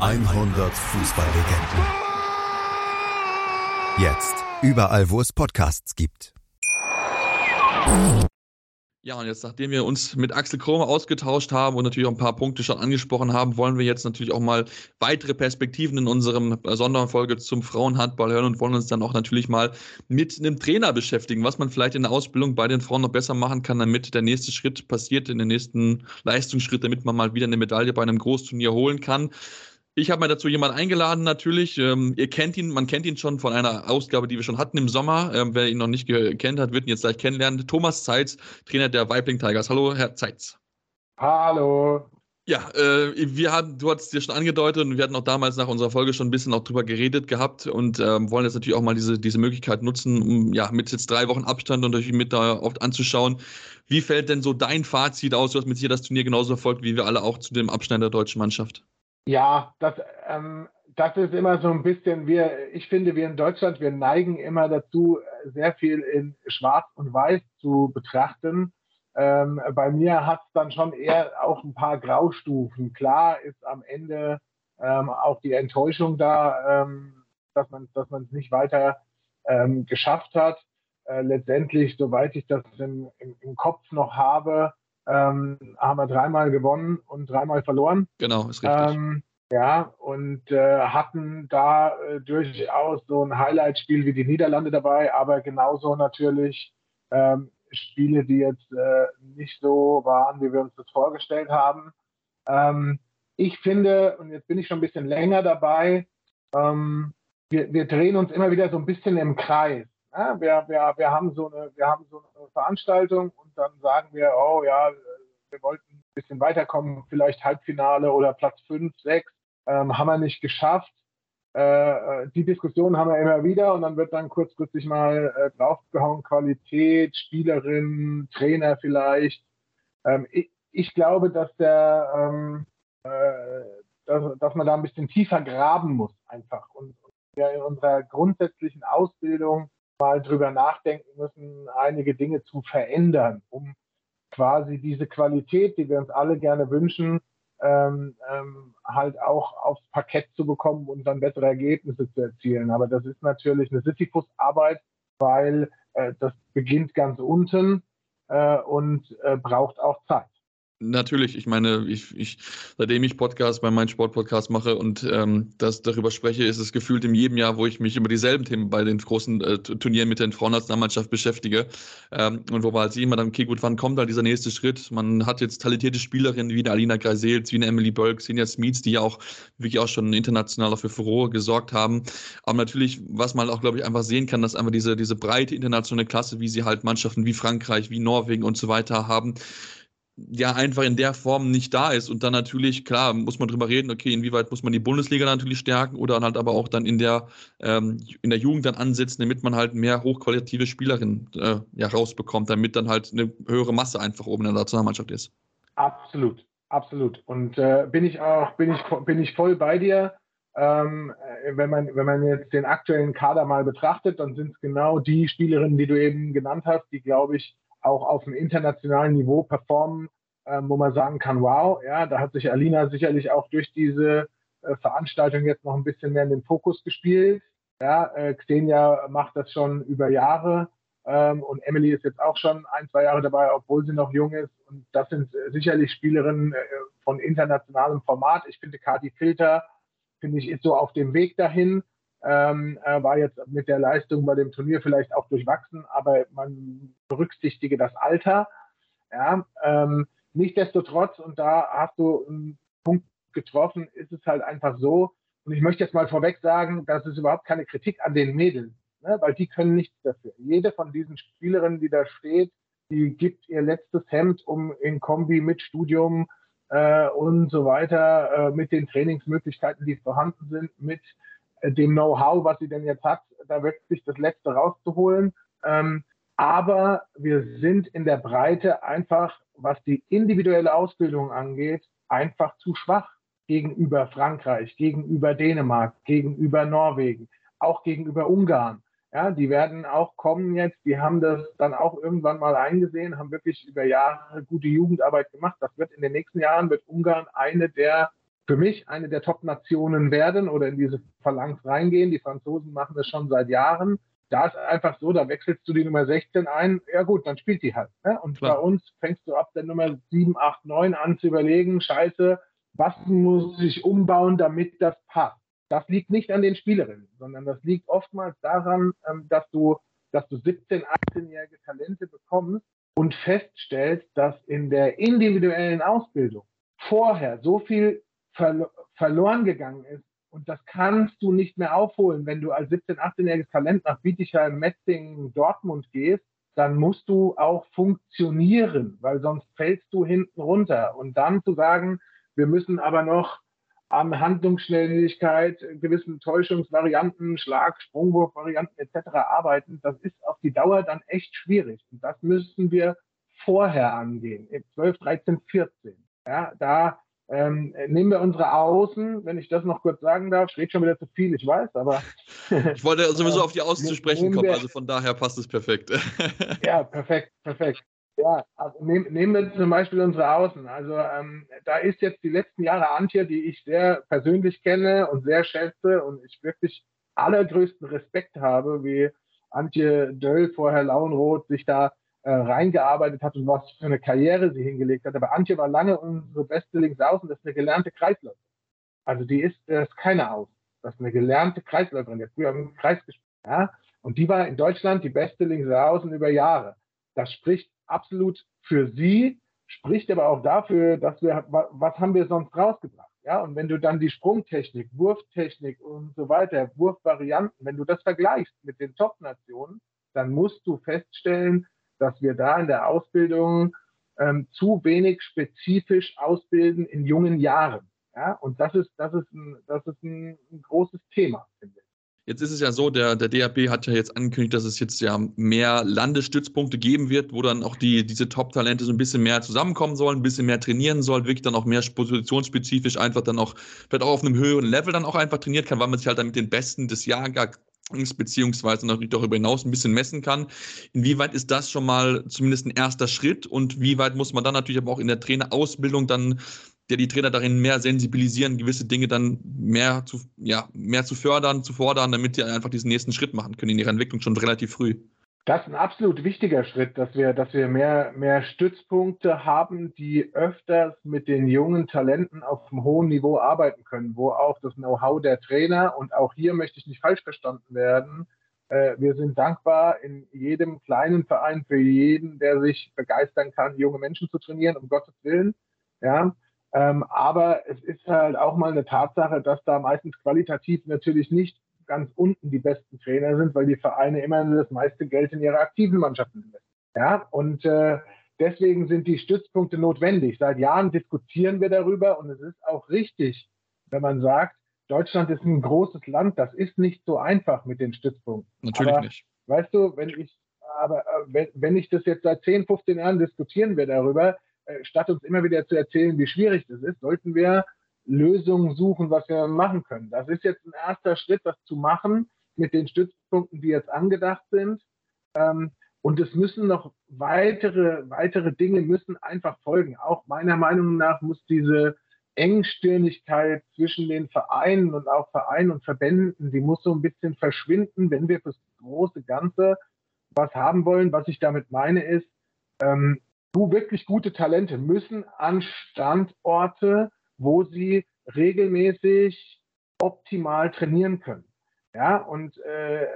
100 Fußballlegenden. Jetzt überall, wo es Podcasts gibt. Ja, und jetzt, nachdem wir uns mit Axel Kromer ausgetauscht haben und natürlich auch ein paar Punkte schon angesprochen haben, wollen wir jetzt natürlich auch mal weitere Perspektiven in unserem Sonderfolge zum Frauenhandball hören und wollen uns dann auch natürlich mal mit einem Trainer beschäftigen, was man vielleicht in der Ausbildung bei den Frauen noch besser machen kann, damit der nächste Schritt passiert, in den nächsten Leistungsschritt, damit man mal wieder eine Medaille bei einem Großturnier holen kann. Ich habe mir dazu jemanden eingeladen, natürlich. Ähm, ihr kennt ihn, man kennt ihn schon von einer Ausgabe, die wir schon hatten im Sommer. Ähm, wer ihn noch nicht kennt hat, wird ihn jetzt gleich kennenlernen. Thomas Zeitz, Trainer der Weibling Tigers. Hallo, Herr Zeitz. Hallo. Ja, äh, wir haben, du hattest dir schon angedeutet und wir hatten auch damals nach unserer Folge schon ein bisschen auch drüber geredet gehabt und ähm, wollen jetzt natürlich auch mal diese, diese Möglichkeit nutzen, um ja mit jetzt drei Wochen Abstand und euch mit da oft anzuschauen. Wie fällt denn so dein Fazit aus? Du hast mit dir das Turnier genauso verfolgt wie wir alle auch zu dem Abstand der deutschen Mannschaft. Ja, das, ähm, das ist immer so ein bisschen, wir, ich finde, wir in Deutschland, wir neigen immer dazu, sehr viel in Schwarz und Weiß zu betrachten ähm, bei mir hat es dann schon eher auch ein paar Graustufen. Klar ist am Ende ähm, auch die Enttäuschung da, ähm, dass man dass man es nicht weiter ähm, geschafft hat. Äh, letztendlich, soweit ich das im, im, im Kopf noch habe, ähm, haben wir dreimal gewonnen und dreimal verloren. Genau, ist richtig. Ähm, ja, und äh, hatten da äh, durchaus so ein Highlight-Spiel wie die Niederlande dabei, aber genauso natürlich ähm, Spiele, die jetzt äh, nicht so waren, wie wir uns das vorgestellt haben. Ähm, ich finde, und jetzt bin ich schon ein bisschen länger dabei, ähm, wir, wir, drehen uns immer wieder so ein bisschen im Kreis. Ja, wir, wir, wir, haben so eine, wir haben so eine Veranstaltung und dann sagen wir, oh ja, wir wollten ein bisschen weiterkommen, vielleicht Halbfinale oder Platz 5, 6, ähm, haben wir nicht geschafft. Äh, die Diskussion haben wir immer wieder und dann wird dann kurzfristig mal äh, draufgehauen, Qualität, Spielerin, Trainer vielleicht. Ähm, ich, ich, glaube, dass der, ähm, äh, dass, dass, man da ein bisschen tiefer graben muss einfach und, und wir in unserer grundsätzlichen Ausbildung mal drüber nachdenken müssen, einige Dinge zu verändern, um quasi diese Qualität, die wir uns alle gerne wünschen, ähm, ähm, halt auch aufs Parkett zu bekommen und dann bessere Ergebnisse zu erzielen. Aber das ist natürlich eine Sisyphus-Arbeit, weil äh, das beginnt ganz unten äh, und äh, braucht auch Zeit. Natürlich, ich meine, ich, ich, seitdem ich Podcast bei meinem Sportpodcast mache und ähm, das darüber spreche, ist es gefühlt in jedem Jahr, wo ich mich über dieselben Themen bei den großen äh, Turnieren mit der Frauennationalmannschaft beschäftige. Ähm, und wo wir halt sehen, dann, okay, gut, wann kommt da dieser nächste Schritt? Man hat jetzt talentierte Spielerinnen wie eine Alina Greisels, wie eine Emily Bölk, Sinja Smits, die ja auch wirklich auch schon international für Furore gesorgt haben. Aber natürlich, was man auch, glaube ich, einfach sehen kann, dass einfach diese, diese breite internationale Klasse, wie sie halt Mannschaften wie Frankreich, wie Norwegen und so weiter haben, ja einfach in der Form nicht da ist. Und dann natürlich, klar, muss man drüber reden, okay, inwieweit muss man die Bundesliga natürlich stärken oder dann halt aber auch dann in der, ähm, in der Jugend dann ansetzen, damit man halt mehr hochqualitative Spielerinnen äh, ja, rausbekommt, damit dann halt eine höhere Masse einfach oben in der Nationalmannschaft ist. Absolut, absolut. Und äh, bin ich auch, bin ich, bin ich voll bei dir. Ähm, äh, wenn, man, wenn man jetzt den aktuellen Kader mal betrachtet, dann sind es genau die Spielerinnen, die du eben genannt hast, die, glaube ich, auch auf dem internationalen Niveau performen, ähm, wo man sagen kann, wow, ja, da hat sich Alina sicherlich auch durch diese äh, Veranstaltung jetzt noch ein bisschen mehr in den Fokus gespielt. Ja, äh, Xenia macht das schon über Jahre ähm, und Emily ist jetzt auch schon ein, zwei Jahre dabei, obwohl sie noch jung ist. Und das sind äh, sicherlich Spielerinnen äh, von internationalem Format. Ich finde, Kati Filter, finde ich, ist so auf dem Weg dahin. Ähm, war jetzt mit der Leistung bei dem Turnier vielleicht auch durchwachsen, aber man berücksichtige das Alter. Ja, ähm, nichtsdestotrotz, und da hast du einen Punkt getroffen, ist es halt einfach so, und ich möchte jetzt mal vorweg sagen, das ist überhaupt keine Kritik an den Mädeln, ne, weil die können nichts dafür. Jede von diesen Spielerinnen, die da steht, die gibt ihr letztes Hemd, um in Kombi mit Studium äh, und so weiter, äh, mit den Trainingsmöglichkeiten, die vorhanden sind, mit dem Know-how, was sie denn jetzt hat, da wirklich das Letzte rauszuholen. Ähm, aber wir sind in der Breite einfach, was die individuelle Ausbildung angeht, einfach zu schwach gegenüber Frankreich, gegenüber Dänemark, gegenüber Norwegen, auch gegenüber Ungarn. Ja, die werden auch kommen jetzt, die haben das dann auch irgendwann mal eingesehen, haben wirklich über Jahre gute Jugendarbeit gemacht. Das wird in den nächsten Jahren, wird Ungarn eine der für mich eine der Top-Nationen werden oder in diese Phalanx reingehen. Die Franzosen machen das schon seit Jahren. Da ist einfach so, da wechselst du die Nummer 16 ein, ja gut, dann spielt die halt. Ne? Und Klar. bei uns fängst du ab der Nummer 7, 8, 9 an zu überlegen, scheiße, was muss ich umbauen, damit das passt. Das liegt nicht an den Spielerinnen, sondern das liegt oftmals daran, ähm, dass du, dass du 17, 18-jährige Talente bekommst und feststellst, dass in der individuellen Ausbildung vorher so viel ver verloren gegangen ist. Und das kannst du nicht mehr aufholen, wenn du als 17-, 18-jähriges Talent nach Bietigheim, Metzingen, Dortmund gehst dann musst du auch funktionieren, weil sonst fällst du hinten runter. Und dann zu sagen, wir müssen aber noch an Handlungsschnelligkeit, gewissen Täuschungsvarianten, Schlag, Sprungwurfvarianten etc. arbeiten, das ist auf die Dauer dann echt schwierig. Und das müssen wir vorher angehen, 12, 13, 14. Ja, da ähm, nehmen wir unsere Außen, wenn ich das noch kurz sagen darf, steht schon wieder zu viel, ich weiß, aber. [LAUGHS] ich wollte sowieso auf die Außen zu sprechen kommen, also von daher passt es perfekt. [LAUGHS] ja, perfekt, perfekt. Ja, also nehm, nehmen wir zum Beispiel unsere Außen. Also ähm, da ist jetzt die letzten Jahre Antje, die ich sehr persönlich kenne und sehr schätze und ich wirklich allergrößten Respekt habe, wie Antje Döll, vorher Lauenroth, sich da äh, reingearbeitet hat und was für eine Karriere sie hingelegt hat. Aber Antje war lange unsere beste Linksaußen, das ist eine gelernte Kreisläuferin. Also die ist, das ist keine Aus. Das ist eine gelernte Kreisläuferin, die hat früher im Kreis gespielt. Ja? Und die war in Deutschland die beste Linksaußen über Jahre. Das spricht absolut für sie, spricht aber auch dafür, dass wir, was haben wir sonst rausgebracht? Ja, und wenn du dann die Sprungtechnik, Wurftechnik und so weiter, Wurfvarianten, wenn du das vergleichst mit den Top-Nationen, dann musst du feststellen, dass wir da in der Ausbildung ähm, zu wenig spezifisch ausbilden in jungen Jahren. Ja, und das ist, das ist ein, das ist ein, ein großes Thema, finde ich. Jetzt ist es ja so, der, der DAB hat ja jetzt angekündigt, dass es jetzt ja mehr Landesstützpunkte geben wird, wo dann auch die, diese Top-Talente so ein bisschen mehr zusammenkommen sollen, ein bisschen mehr trainieren sollen, wirklich dann auch mehr positionsspezifisch einfach dann auch, vielleicht auch auf einem höheren Level dann auch einfach trainiert kann, weil man sich halt dann mit den Besten des Jahrgangs beziehungsweise natürlich darüber hinaus ein bisschen messen kann. Inwieweit ist das schon mal zumindest ein erster Schritt und wie weit muss man dann natürlich aber auch in der Trainerausbildung dann der die Trainer darin mehr sensibilisieren, gewisse Dinge dann mehr zu, ja, mehr zu fördern, zu fordern, damit sie einfach diesen nächsten Schritt machen können in ihrer Entwicklung schon relativ früh. Das ist ein absolut wichtiger Schritt, dass wir, dass wir mehr, mehr Stützpunkte haben, die öfters mit den jungen Talenten auf einem hohen Niveau arbeiten können, wo auch das Know-how der Trainer und auch hier möchte ich nicht falsch verstanden werden. Äh, wir sind dankbar in jedem kleinen Verein für jeden, der sich begeistern kann, junge Menschen zu trainieren, um Gottes Willen. Ja, ähm, aber es ist halt auch mal eine Tatsache, dass da meistens qualitativ natürlich nicht ganz unten die besten Trainer sind, weil die Vereine immer das meiste Geld in ihre aktiven Mannschaften investieren. Ja, und äh, deswegen sind die Stützpunkte notwendig. Seit Jahren diskutieren wir darüber und es ist auch richtig, wenn man sagt, Deutschland ist ein großes Land, das ist nicht so einfach mit den Stützpunkten. Natürlich aber, nicht. Weißt du, wenn ich, aber äh, wenn, wenn ich das jetzt seit 10, 15 Jahren diskutieren wir darüber, äh, statt uns immer wieder zu erzählen, wie schwierig das ist, sollten wir Lösungen suchen, was wir machen können. Das ist jetzt ein erster Schritt, das zu machen mit den Stützpunkten, die jetzt angedacht sind. Ähm, und es müssen noch weitere, weitere Dinge müssen einfach folgen. Auch meiner Meinung nach muss diese Engstirnigkeit zwischen den Vereinen und auch Vereinen und Verbänden, die muss so ein bisschen verschwinden, wenn wir fürs große Ganze was haben wollen. Was ich damit meine ist, ähm, du wirklich gute Talente müssen an Standorte wo sie regelmäßig optimal trainieren können. Ja, und äh,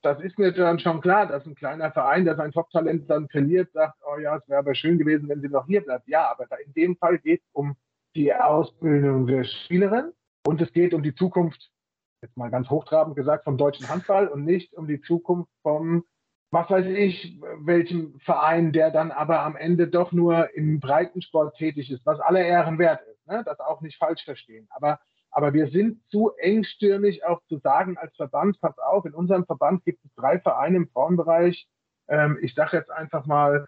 das ist mir dann schon klar, dass ein kleiner Verein, der sein Top-Talent dann verliert, sagt, oh ja, es wäre aber schön gewesen, wenn sie noch hier bleibt. Ja, aber in dem Fall geht es um die Ausbildung der Spielerin und es geht um die Zukunft, jetzt mal ganz hochtrabend gesagt, vom deutschen Handball und nicht um die Zukunft vom was weiß ich, welchem Verein, der dann aber am Ende doch nur im Breitensport tätig ist, was aller Ehren wert ist, ne? das auch nicht falsch verstehen. Aber, aber wir sind zu engstirnig auch zu sagen als Verband, pass auf, in unserem Verband gibt es drei Vereine im Frauenbereich, ähm, ich sage jetzt einfach mal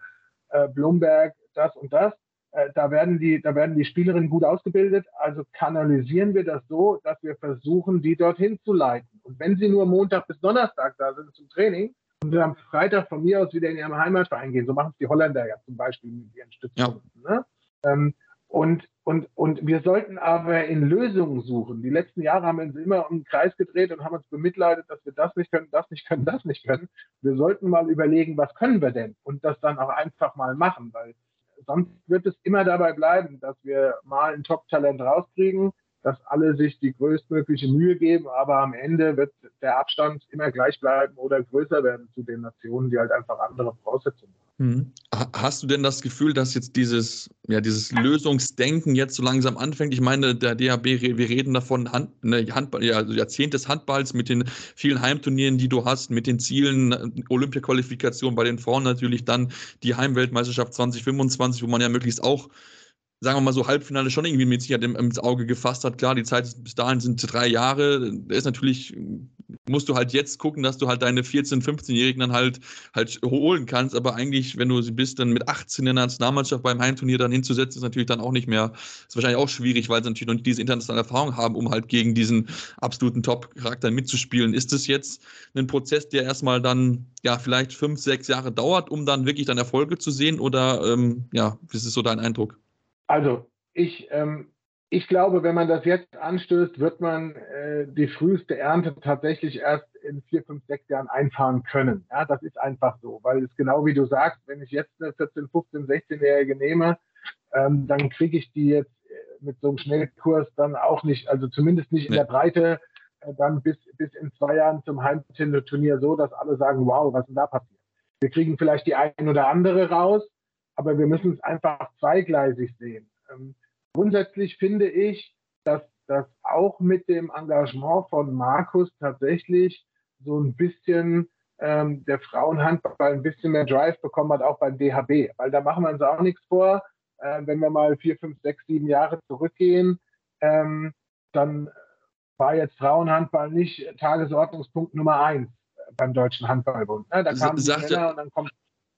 äh, Blumberg, das und das, äh, da werden die, da werden die Spielerinnen gut ausgebildet, also kanalisieren wir das so, dass wir versuchen, die dorthin zu leiten. Und wenn sie nur Montag bis Donnerstag da sind zum Training, und am Freitag von mir aus wieder in ihrem Heimatverein gehen. So machen es die Holländer ja zum Beispiel mit ihren Stützpunkten. Ja. Ne? Ähm, und, und, und wir sollten aber in Lösungen suchen. Die letzten Jahre haben wir uns immer um den Kreis gedreht und haben uns bemitleidet, dass wir das nicht können, das nicht können, das nicht können. Wir sollten mal überlegen, was können wir denn? Und das dann auch einfach mal machen, weil sonst wird es immer dabei bleiben, dass wir mal ein Top-Talent rauskriegen, dass alle sich die größtmögliche Mühe geben, aber am Ende wird der Abstand immer gleich bleiben oder größer werden zu den Nationen, die halt einfach andere Voraussetzungen haben. Mhm. Hast du denn das Gefühl, dass jetzt dieses, ja, dieses Lösungsdenken jetzt so langsam anfängt? Ich meine, der DHB, wir reden davon, Hand, ne, Handball, ja, also Jahrzehnt des Handballs mit den vielen Heimturnieren, die du hast, mit den Zielen, Olympia-Qualifikation bei den Frauen natürlich, dann die Heimweltmeisterschaft 2025, wo man ja möglichst auch sagen wir mal so, Halbfinale schon irgendwie mit Sicherheit ins Auge gefasst hat. Klar, die Zeit bis dahin sind drei Jahre. Da ist natürlich, musst du halt jetzt gucken, dass du halt deine 14-, 15-Jährigen dann halt, halt holen kannst. Aber eigentlich, wenn du sie bist, dann mit 18 in der Nationalmannschaft beim Heimturnier dann hinzusetzen, ist natürlich dann auch nicht mehr, ist wahrscheinlich auch schwierig, weil sie natürlich noch nicht diese internationale Erfahrung haben, um halt gegen diesen absoluten Top-Charakter mitzuspielen. Ist es jetzt ein Prozess, der erstmal dann, ja, vielleicht fünf, sechs Jahre dauert, um dann wirklich dann Erfolge zu sehen? Oder, ähm, ja, wie ist so dein Eindruck? Also ich, ähm, ich glaube, wenn man das jetzt anstößt, wird man äh, die früheste Ernte tatsächlich erst in vier, fünf, sechs Jahren einfahren können. Ja, das ist einfach so, weil es genau wie du sagst, wenn ich jetzt eine 14, 15, 16-Jährige nehme, ähm, dann kriege ich die jetzt äh, mit so einem Schnellkurs dann auch nicht, also zumindest nicht in der Breite, äh, dann bis, bis in zwei Jahren zum Heimturnier so, dass alle sagen, wow, was ist denn da passiert? Wir kriegen vielleicht die ein oder andere raus, aber wir müssen es einfach zweigleisig sehen. Ähm, grundsätzlich finde ich, dass das auch mit dem Engagement von Markus tatsächlich so ein bisschen ähm, der Frauenhandball ein bisschen mehr Drive bekommen hat, auch beim DHB. Weil da machen wir uns auch nichts vor. Äh, wenn wir mal vier, fünf, sechs, sieben Jahre zurückgehen, ähm, dann war jetzt Frauenhandball nicht Tagesordnungspunkt Nummer eins beim Deutschen Handballbund. Ne? Da kamen die Männer und dann kommt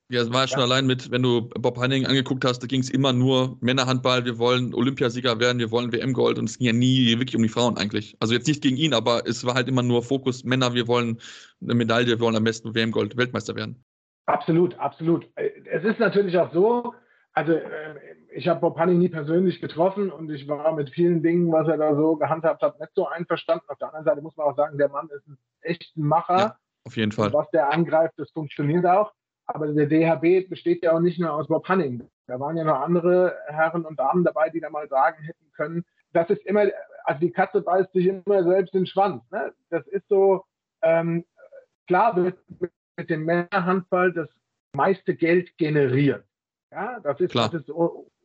ja, es war ja. schon allein mit, wenn du Bob Hanning angeguckt hast, da ging es immer nur Männerhandball, wir wollen Olympiasieger werden, wir wollen WM-Gold und es ging ja nie wirklich um die Frauen eigentlich. Also jetzt nicht gegen ihn, aber es war halt immer nur Fokus Männer, wir wollen eine Medaille, wir wollen am besten WM-Gold, Weltmeister werden. Absolut, absolut. Es ist natürlich auch so, also äh, ich habe Bob Hanning nie persönlich getroffen und ich war mit vielen Dingen, was er da so gehandhabt hat, nicht so einverstanden. Auf der anderen Seite muss man auch sagen, der Mann ist ein echter Macher. Ja, auf jeden Fall. Und was der angreift, das funktioniert auch. Aber der DHB besteht ja auch nicht nur aus Bob Hanning. Da waren ja noch andere Herren und Damen dabei, die da mal sagen hätten können, das ist immer, also die Katze beißt sich immer selbst den Schwanz. Ne? Das ist so, ähm, klar wird mit dem Männerhandball das meiste Geld generiert. Ja, das ist, das ist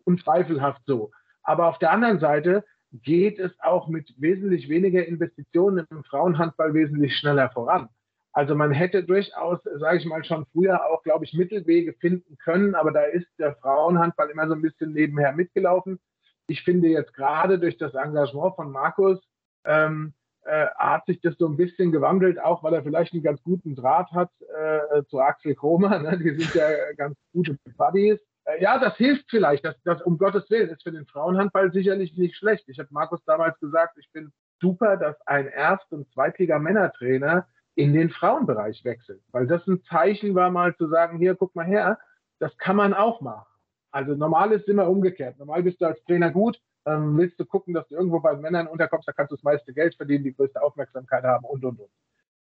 unzweifelhaft so. Aber auf der anderen Seite geht es auch mit wesentlich weniger Investitionen im Frauenhandball wesentlich schneller voran. Also man hätte durchaus, sage ich mal, schon früher auch, glaube ich, Mittelwege finden können, aber da ist der Frauenhandball immer so ein bisschen nebenher mitgelaufen. Ich finde jetzt gerade durch das Engagement von Markus ähm, äh, hat sich das so ein bisschen gewandelt, auch weil er vielleicht einen ganz guten Draht hat äh, zu Axel Kromer. Ne? Die sind ja ganz gute Buddies. Äh, ja, das hilft vielleicht. Das, das um Gottes Willen ist für den Frauenhandball sicherlich nicht schlecht. Ich habe Markus damals gesagt, ich bin super, dass ein Erst- und Zweitliga-Männertrainer in den Frauenbereich wechseln. Weil das ein Zeichen war, mal zu sagen, hier, guck mal her, das kann man auch machen. Also normal ist immer umgekehrt. Normal bist du als Trainer gut, ähm, willst du gucken, dass du irgendwo bei Männern unterkommst, da kannst du das meiste Geld verdienen, die größte Aufmerksamkeit haben und, und, und.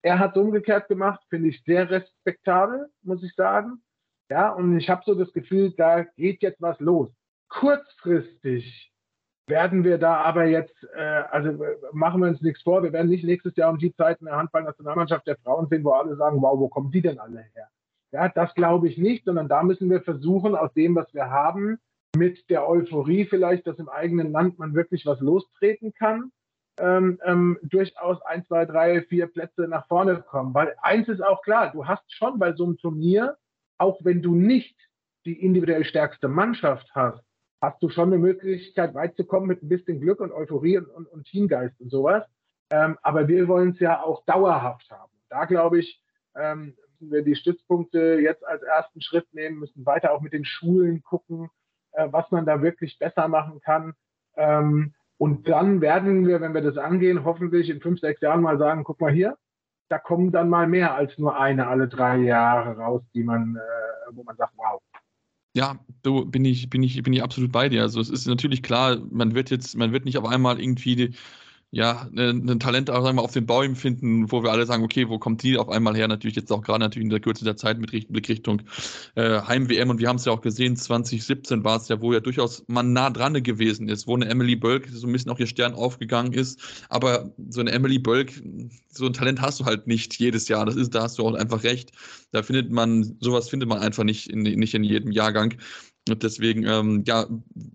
Er hat es umgekehrt gemacht, finde ich sehr respektabel, muss ich sagen. Ja, und ich habe so das Gefühl, da geht jetzt was los. Kurzfristig werden wir da aber jetzt, äh, also machen wir uns nichts vor, wir werden nicht nächstes Jahr um die Zeit in der Handballnationalmannschaft der Frauen sehen, wo alle sagen, wow, wo kommen die denn alle her? Ja, das glaube ich nicht, sondern da müssen wir versuchen, aus dem, was wir haben, mit der Euphorie vielleicht, dass im eigenen Land man wirklich was lostreten kann, ähm, ähm, durchaus ein, zwei, drei, vier Plätze nach vorne kommen. Weil eins ist auch klar, du hast schon bei so einem Turnier, auch wenn du nicht die individuell stärkste Mannschaft hast, hast du schon eine Möglichkeit, weit zu kommen mit ein bisschen Glück und Euphorie und, und, und Teamgeist und sowas. Ähm, aber wir wollen es ja auch dauerhaft haben. Da glaube ich, ähm, müssen wir die Stützpunkte jetzt als ersten Schritt nehmen, müssen weiter auch mit den Schulen gucken, äh, was man da wirklich besser machen kann. Ähm, und dann werden wir, wenn wir das angehen, hoffentlich in fünf, sechs Jahren mal sagen, guck mal hier, da kommen dann mal mehr als nur eine alle drei Jahre raus, die man, äh, wo man sagt, wow, ja, so bin ich, bin ich, bin ich absolut bei dir. Also es ist natürlich klar, man wird jetzt, man wird nicht auf einmal irgendwie ja, ein Talent auch sagen wir, auf den Bäumen finden, wo wir alle sagen, okay, wo kommt die auf einmal her? Natürlich jetzt auch gerade natürlich in der Kürze der Zeit mit Blick Richtung äh, Heim-WM und wir haben es ja auch gesehen, 2017 war es ja, wo ja durchaus man nah dran gewesen ist, wo eine Emily Bölk so ein bisschen auch ihr Stern aufgegangen ist, aber so eine Emily Bölk, so ein Talent hast du halt nicht jedes Jahr, das ist, da hast du auch einfach recht, da findet man, sowas findet man einfach nicht in, nicht in jedem Jahrgang und deswegen, ähm, ja,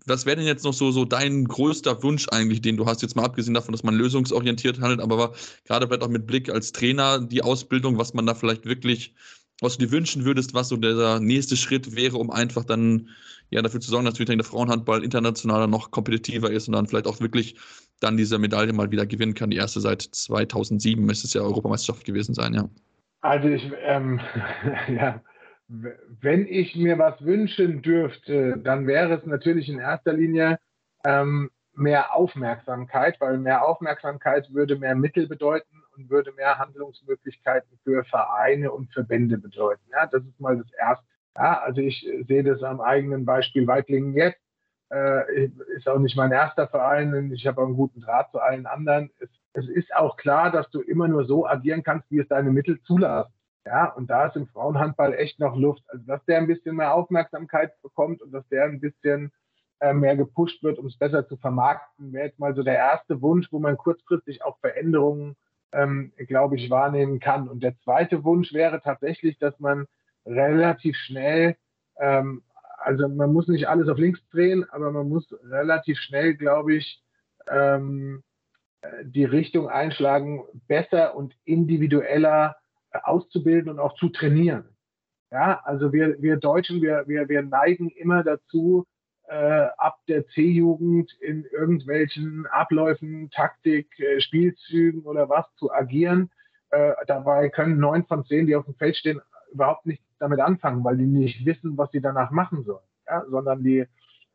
was wäre denn jetzt noch so, so dein größter Wunsch eigentlich, den du hast, jetzt mal abgesehen davon, dass man lösungsorientiert handelt, aber gerade vielleicht auch mit Blick als Trainer, die Ausbildung, was man da vielleicht wirklich, was du dir wünschen würdest, was so der nächste Schritt wäre, um einfach dann ja dafür zu sorgen, dass natürlich der Frauenhandball internationaler noch kompetitiver ist und dann vielleicht auch wirklich dann diese Medaille mal wieder gewinnen kann. Die erste seit 2007 müsste es ja Europameisterschaft gewesen sein, ja. Also ich, ähm, [LAUGHS] ja, wenn ich mir was wünschen dürfte, dann wäre es natürlich in erster Linie ähm, mehr Aufmerksamkeit, weil mehr Aufmerksamkeit würde mehr Mittel bedeuten und würde mehr Handlungsmöglichkeiten für Vereine und Verbände bedeuten. Ja, das ist mal das Erste. Ja, also ich sehe das am eigenen Beispiel Weitlingen jetzt. Äh, ist auch nicht mein erster Verein. Ich habe einen guten Draht zu allen anderen. Es, es ist auch klar, dass du immer nur so agieren kannst, wie es deine Mittel zulassen. Ja, und da ist im Frauenhandball echt noch Luft. Also, dass der ein bisschen mehr Aufmerksamkeit bekommt und dass der ein bisschen äh, mehr gepusht wird, um es besser zu vermarkten, wäre jetzt mal so der erste Wunsch, wo man kurzfristig auch Veränderungen, ähm, glaube ich, wahrnehmen kann. Und der zweite Wunsch wäre tatsächlich, dass man relativ schnell, ähm, also man muss nicht alles auf links drehen, aber man muss relativ schnell, glaube ich, ähm, äh, die Richtung einschlagen, besser und individueller auszubilden und auch zu trainieren. Ja, also wir, wir Deutschen, wir, wir, wir neigen immer dazu, äh, ab der C-Jugend in irgendwelchen Abläufen, Taktik, äh, Spielzügen oder was zu agieren. Äh, dabei können neun von zehn, die auf dem Feld stehen, überhaupt nicht damit anfangen, weil die nicht wissen, was sie danach machen sollen. Ja, sondern die,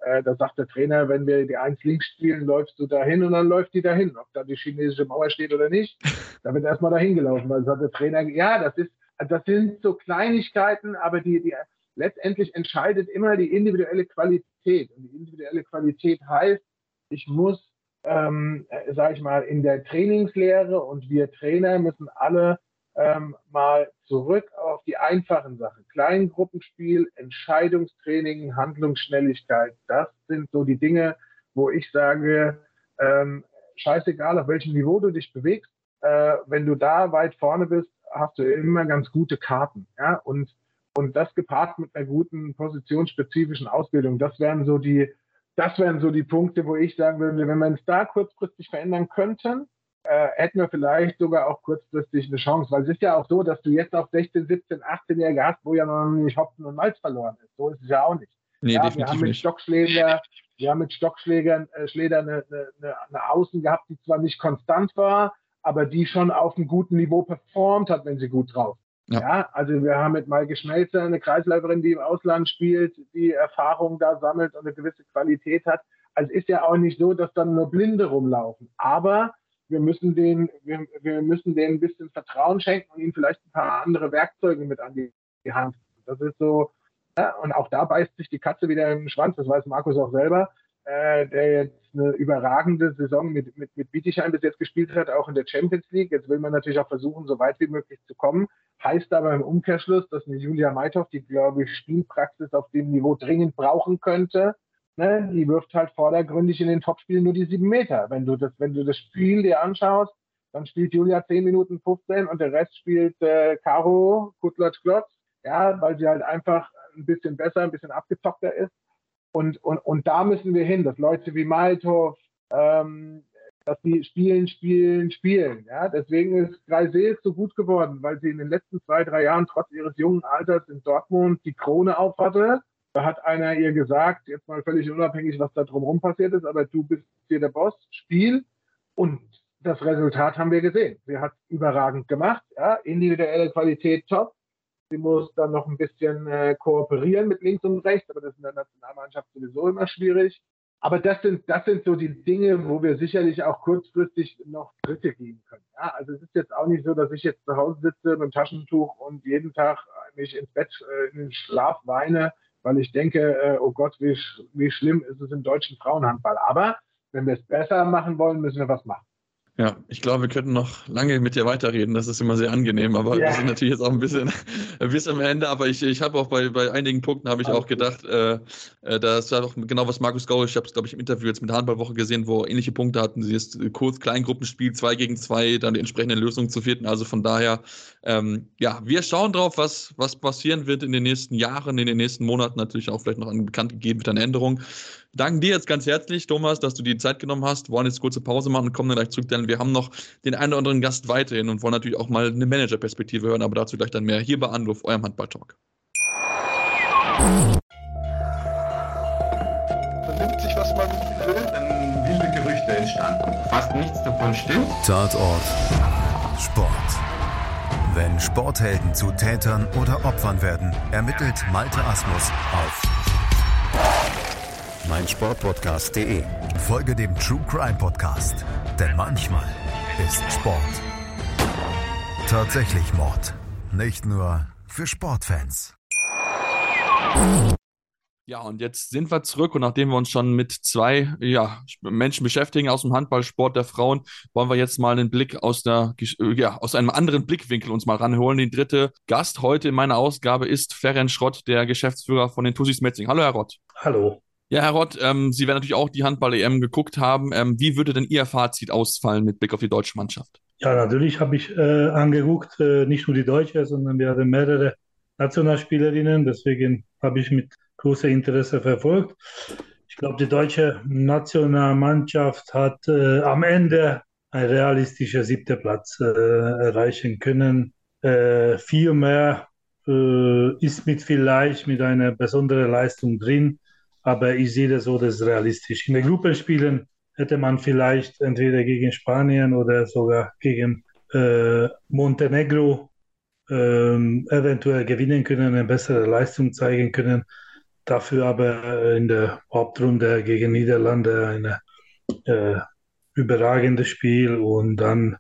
äh, da sagt der Trainer, wenn wir die eins links spielen, läufst du dahin und dann läuft die dahin. Ob da die chinesische Mauer steht oder nicht, da wird erstmal dahin gelaufen, weil sagt der Trainer, ja, das ist, das sind so Kleinigkeiten, aber die, die letztendlich entscheidet immer die individuelle Qualität. Und die individuelle Qualität heißt, ich muss, ähm, äh, sage ich mal, in der Trainingslehre und wir Trainer müssen alle ähm, mal zurück auf die einfachen Sachen. Kleingruppenspiel, Entscheidungstraining, Handlungsschnelligkeit. Das sind so die Dinge, wo ich sage, ähm, scheißegal, auf welchem Niveau du dich bewegst, äh, wenn du da weit vorne bist, hast du immer ganz gute Karten. Ja? Und, und das gepaart mit einer guten positionsspezifischen Ausbildung, das wären so die, das wären so die Punkte, wo ich sagen würde, wenn wir es da kurzfristig verändern könnten, äh, hätten wir vielleicht sogar auch kurzfristig eine Chance, weil es ist ja auch so, dass du jetzt auch 16, 17, 18-Jährige hast, wo ja noch nicht Hopfen und Malz verloren ist. So ist es ja auch nicht. Nee, ja, wir haben mit. Stockschläger, wir haben mit Stockschlägern äh, Schläger eine, eine, eine Außen gehabt, die zwar nicht konstant war, aber die schon auf einem guten Niveau performt hat, wenn sie gut drauf. Ja. ja also wir haben mit Maike Schmelzer eine Kreisläuferin, die im Ausland spielt, die Erfahrung da sammelt und eine gewisse Qualität hat. Also ist ja auch nicht so, dass dann nur Blinde rumlaufen. Aber wir müssen den, wir, wir müssen denen ein bisschen Vertrauen schenken und ihnen vielleicht ein paar andere Werkzeuge mit an die, die Hand. Das ist so, ja, und auch da beißt sich die Katze wieder im Schwanz, das weiß Markus auch selber, äh, der jetzt eine überragende Saison mit, mit, mit Bietigheim bis jetzt gespielt hat, auch in der Champions League. Jetzt will man natürlich auch versuchen, so weit wie möglich zu kommen. Heißt aber im Umkehrschluss, dass eine Julia Meithoff, die, glaube ich, Spielpraxis auf dem Niveau dringend brauchen könnte, ne, die wirft halt vordergründig in den Topspielen nur die sieben Meter. Wenn du das, wenn du das Spiel dir anschaust, dann spielt Julia 10 Minuten 15 und der Rest spielt äh, Caro, Kutlotsch, Klotz, ja, weil sie halt einfach ein bisschen besser, ein bisschen abgezockter ist. Und, und, und da müssen wir hin, dass Leute wie Malthoff, ähm, dass die spielen, spielen, spielen. Ja, deswegen ist Greisel so gut geworden, weil sie in den letzten zwei, drei Jahren trotz ihres jungen Alters in Dortmund die Krone aufhatte da hat einer ihr gesagt, jetzt mal völlig unabhängig, was da drumherum passiert ist, aber du bist hier der Boss, Spiel. Und das Resultat haben wir gesehen. Sie hat überragend gemacht, ja, individuelle Qualität top. Sie muss dann noch ein bisschen äh, kooperieren mit links und rechts, aber das ist in der Nationalmannschaft sowieso immer schwierig. Aber das sind, das sind so die Dinge, wo wir sicherlich auch kurzfristig noch Dritte geben können. Ja, also es ist jetzt auch nicht so, dass ich jetzt zu Hause sitze mit dem Taschentuch und jeden Tag mich ins Bett, äh, in den Schlaf weine, weil ich denke, äh, oh Gott, wie, wie schlimm ist es im deutschen Frauenhandball. Aber wenn wir es besser machen wollen, müssen wir was machen. Ja, ich glaube, wir könnten noch lange mit dir weiterreden. Das ist immer sehr angenehm, aber ja. wir sind natürlich jetzt auch ein bisschen [LAUGHS] bis am Ende. Aber ich, ich habe auch bei, bei einigen Punkten habe ich auch gedacht, äh, äh, das war doch genau was Markus Gaul, ich habe es glaube ich im Interview jetzt mit der Handballwoche gesehen, wo ähnliche Punkte hatten. Sie ist kurz Kleingruppenspiel, zwei gegen zwei, dann die entsprechende Lösung zu vierten. Also von daher, ähm, ja, wir schauen drauf, was, was passieren wird in den nächsten Jahren, in den nächsten Monaten natürlich auch vielleicht noch an bekannt gegeben wird an Änderungen danken dir jetzt ganz herzlich, Thomas, dass du die Zeit genommen hast. Wir wollen jetzt kurze Pause machen und kommen dann gleich zurück, denn wir haben noch den einen oder anderen Gast weiterhin und wollen natürlich auch mal eine Managerperspektive hören, aber dazu gleich dann mehr hier bei Anruf, eurem Handball-Talk. Vernimmt sich, was man will, dann wilde Gerüchte entstanden. Fast nichts davon stimmt. Tatort Sport. Wenn Sporthelden zu Tätern oder Opfern werden, ermittelt Malte Asmus auf meinsportpodcast.de. Folge dem True Crime Podcast, denn manchmal ist Sport tatsächlich Mord. Nicht nur für Sportfans. Ja, und jetzt sind wir zurück und nachdem wir uns schon mit zwei ja, Menschen beschäftigen aus dem Handballsport der Frauen, wollen wir jetzt mal einen Blick aus, der, ja, aus einem anderen Blickwinkel uns mal ranholen. Die dritte Gast heute in meiner Ausgabe ist Ferenc Schrott, der Geschäftsführer von den Tussis Metzing. Hallo, Herr Rott. Hallo. Ja, Herr Rott, ähm, Sie werden natürlich auch die Handball-EM geguckt haben. Ähm, wie würde denn Ihr Fazit ausfallen mit Blick auf die deutsche Mannschaft? Ja, natürlich habe ich äh, angeguckt, äh, nicht nur die deutsche, sondern wir hatten mehrere Nationalspielerinnen. Deswegen habe ich mit großem Interesse verfolgt. Ich glaube, die deutsche Nationalmannschaft hat äh, am Ende ein realistischer siebter Platz äh, erreichen können. Äh, viel mehr äh, ist mit vielleicht mit einer besonderen Leistung drin aber ich sehe das so, das ist realistisch. In den Gruppenspielen hätte man vielleicht entweder gegen Spanien oder sogar gegen äh, Montenegro äh, eventuell gewinnen können, eine bessere Leistung zeigen können. Dafür aber in der Hauptrunde gegen Niederlande ein äh, überragendes Spiel und dann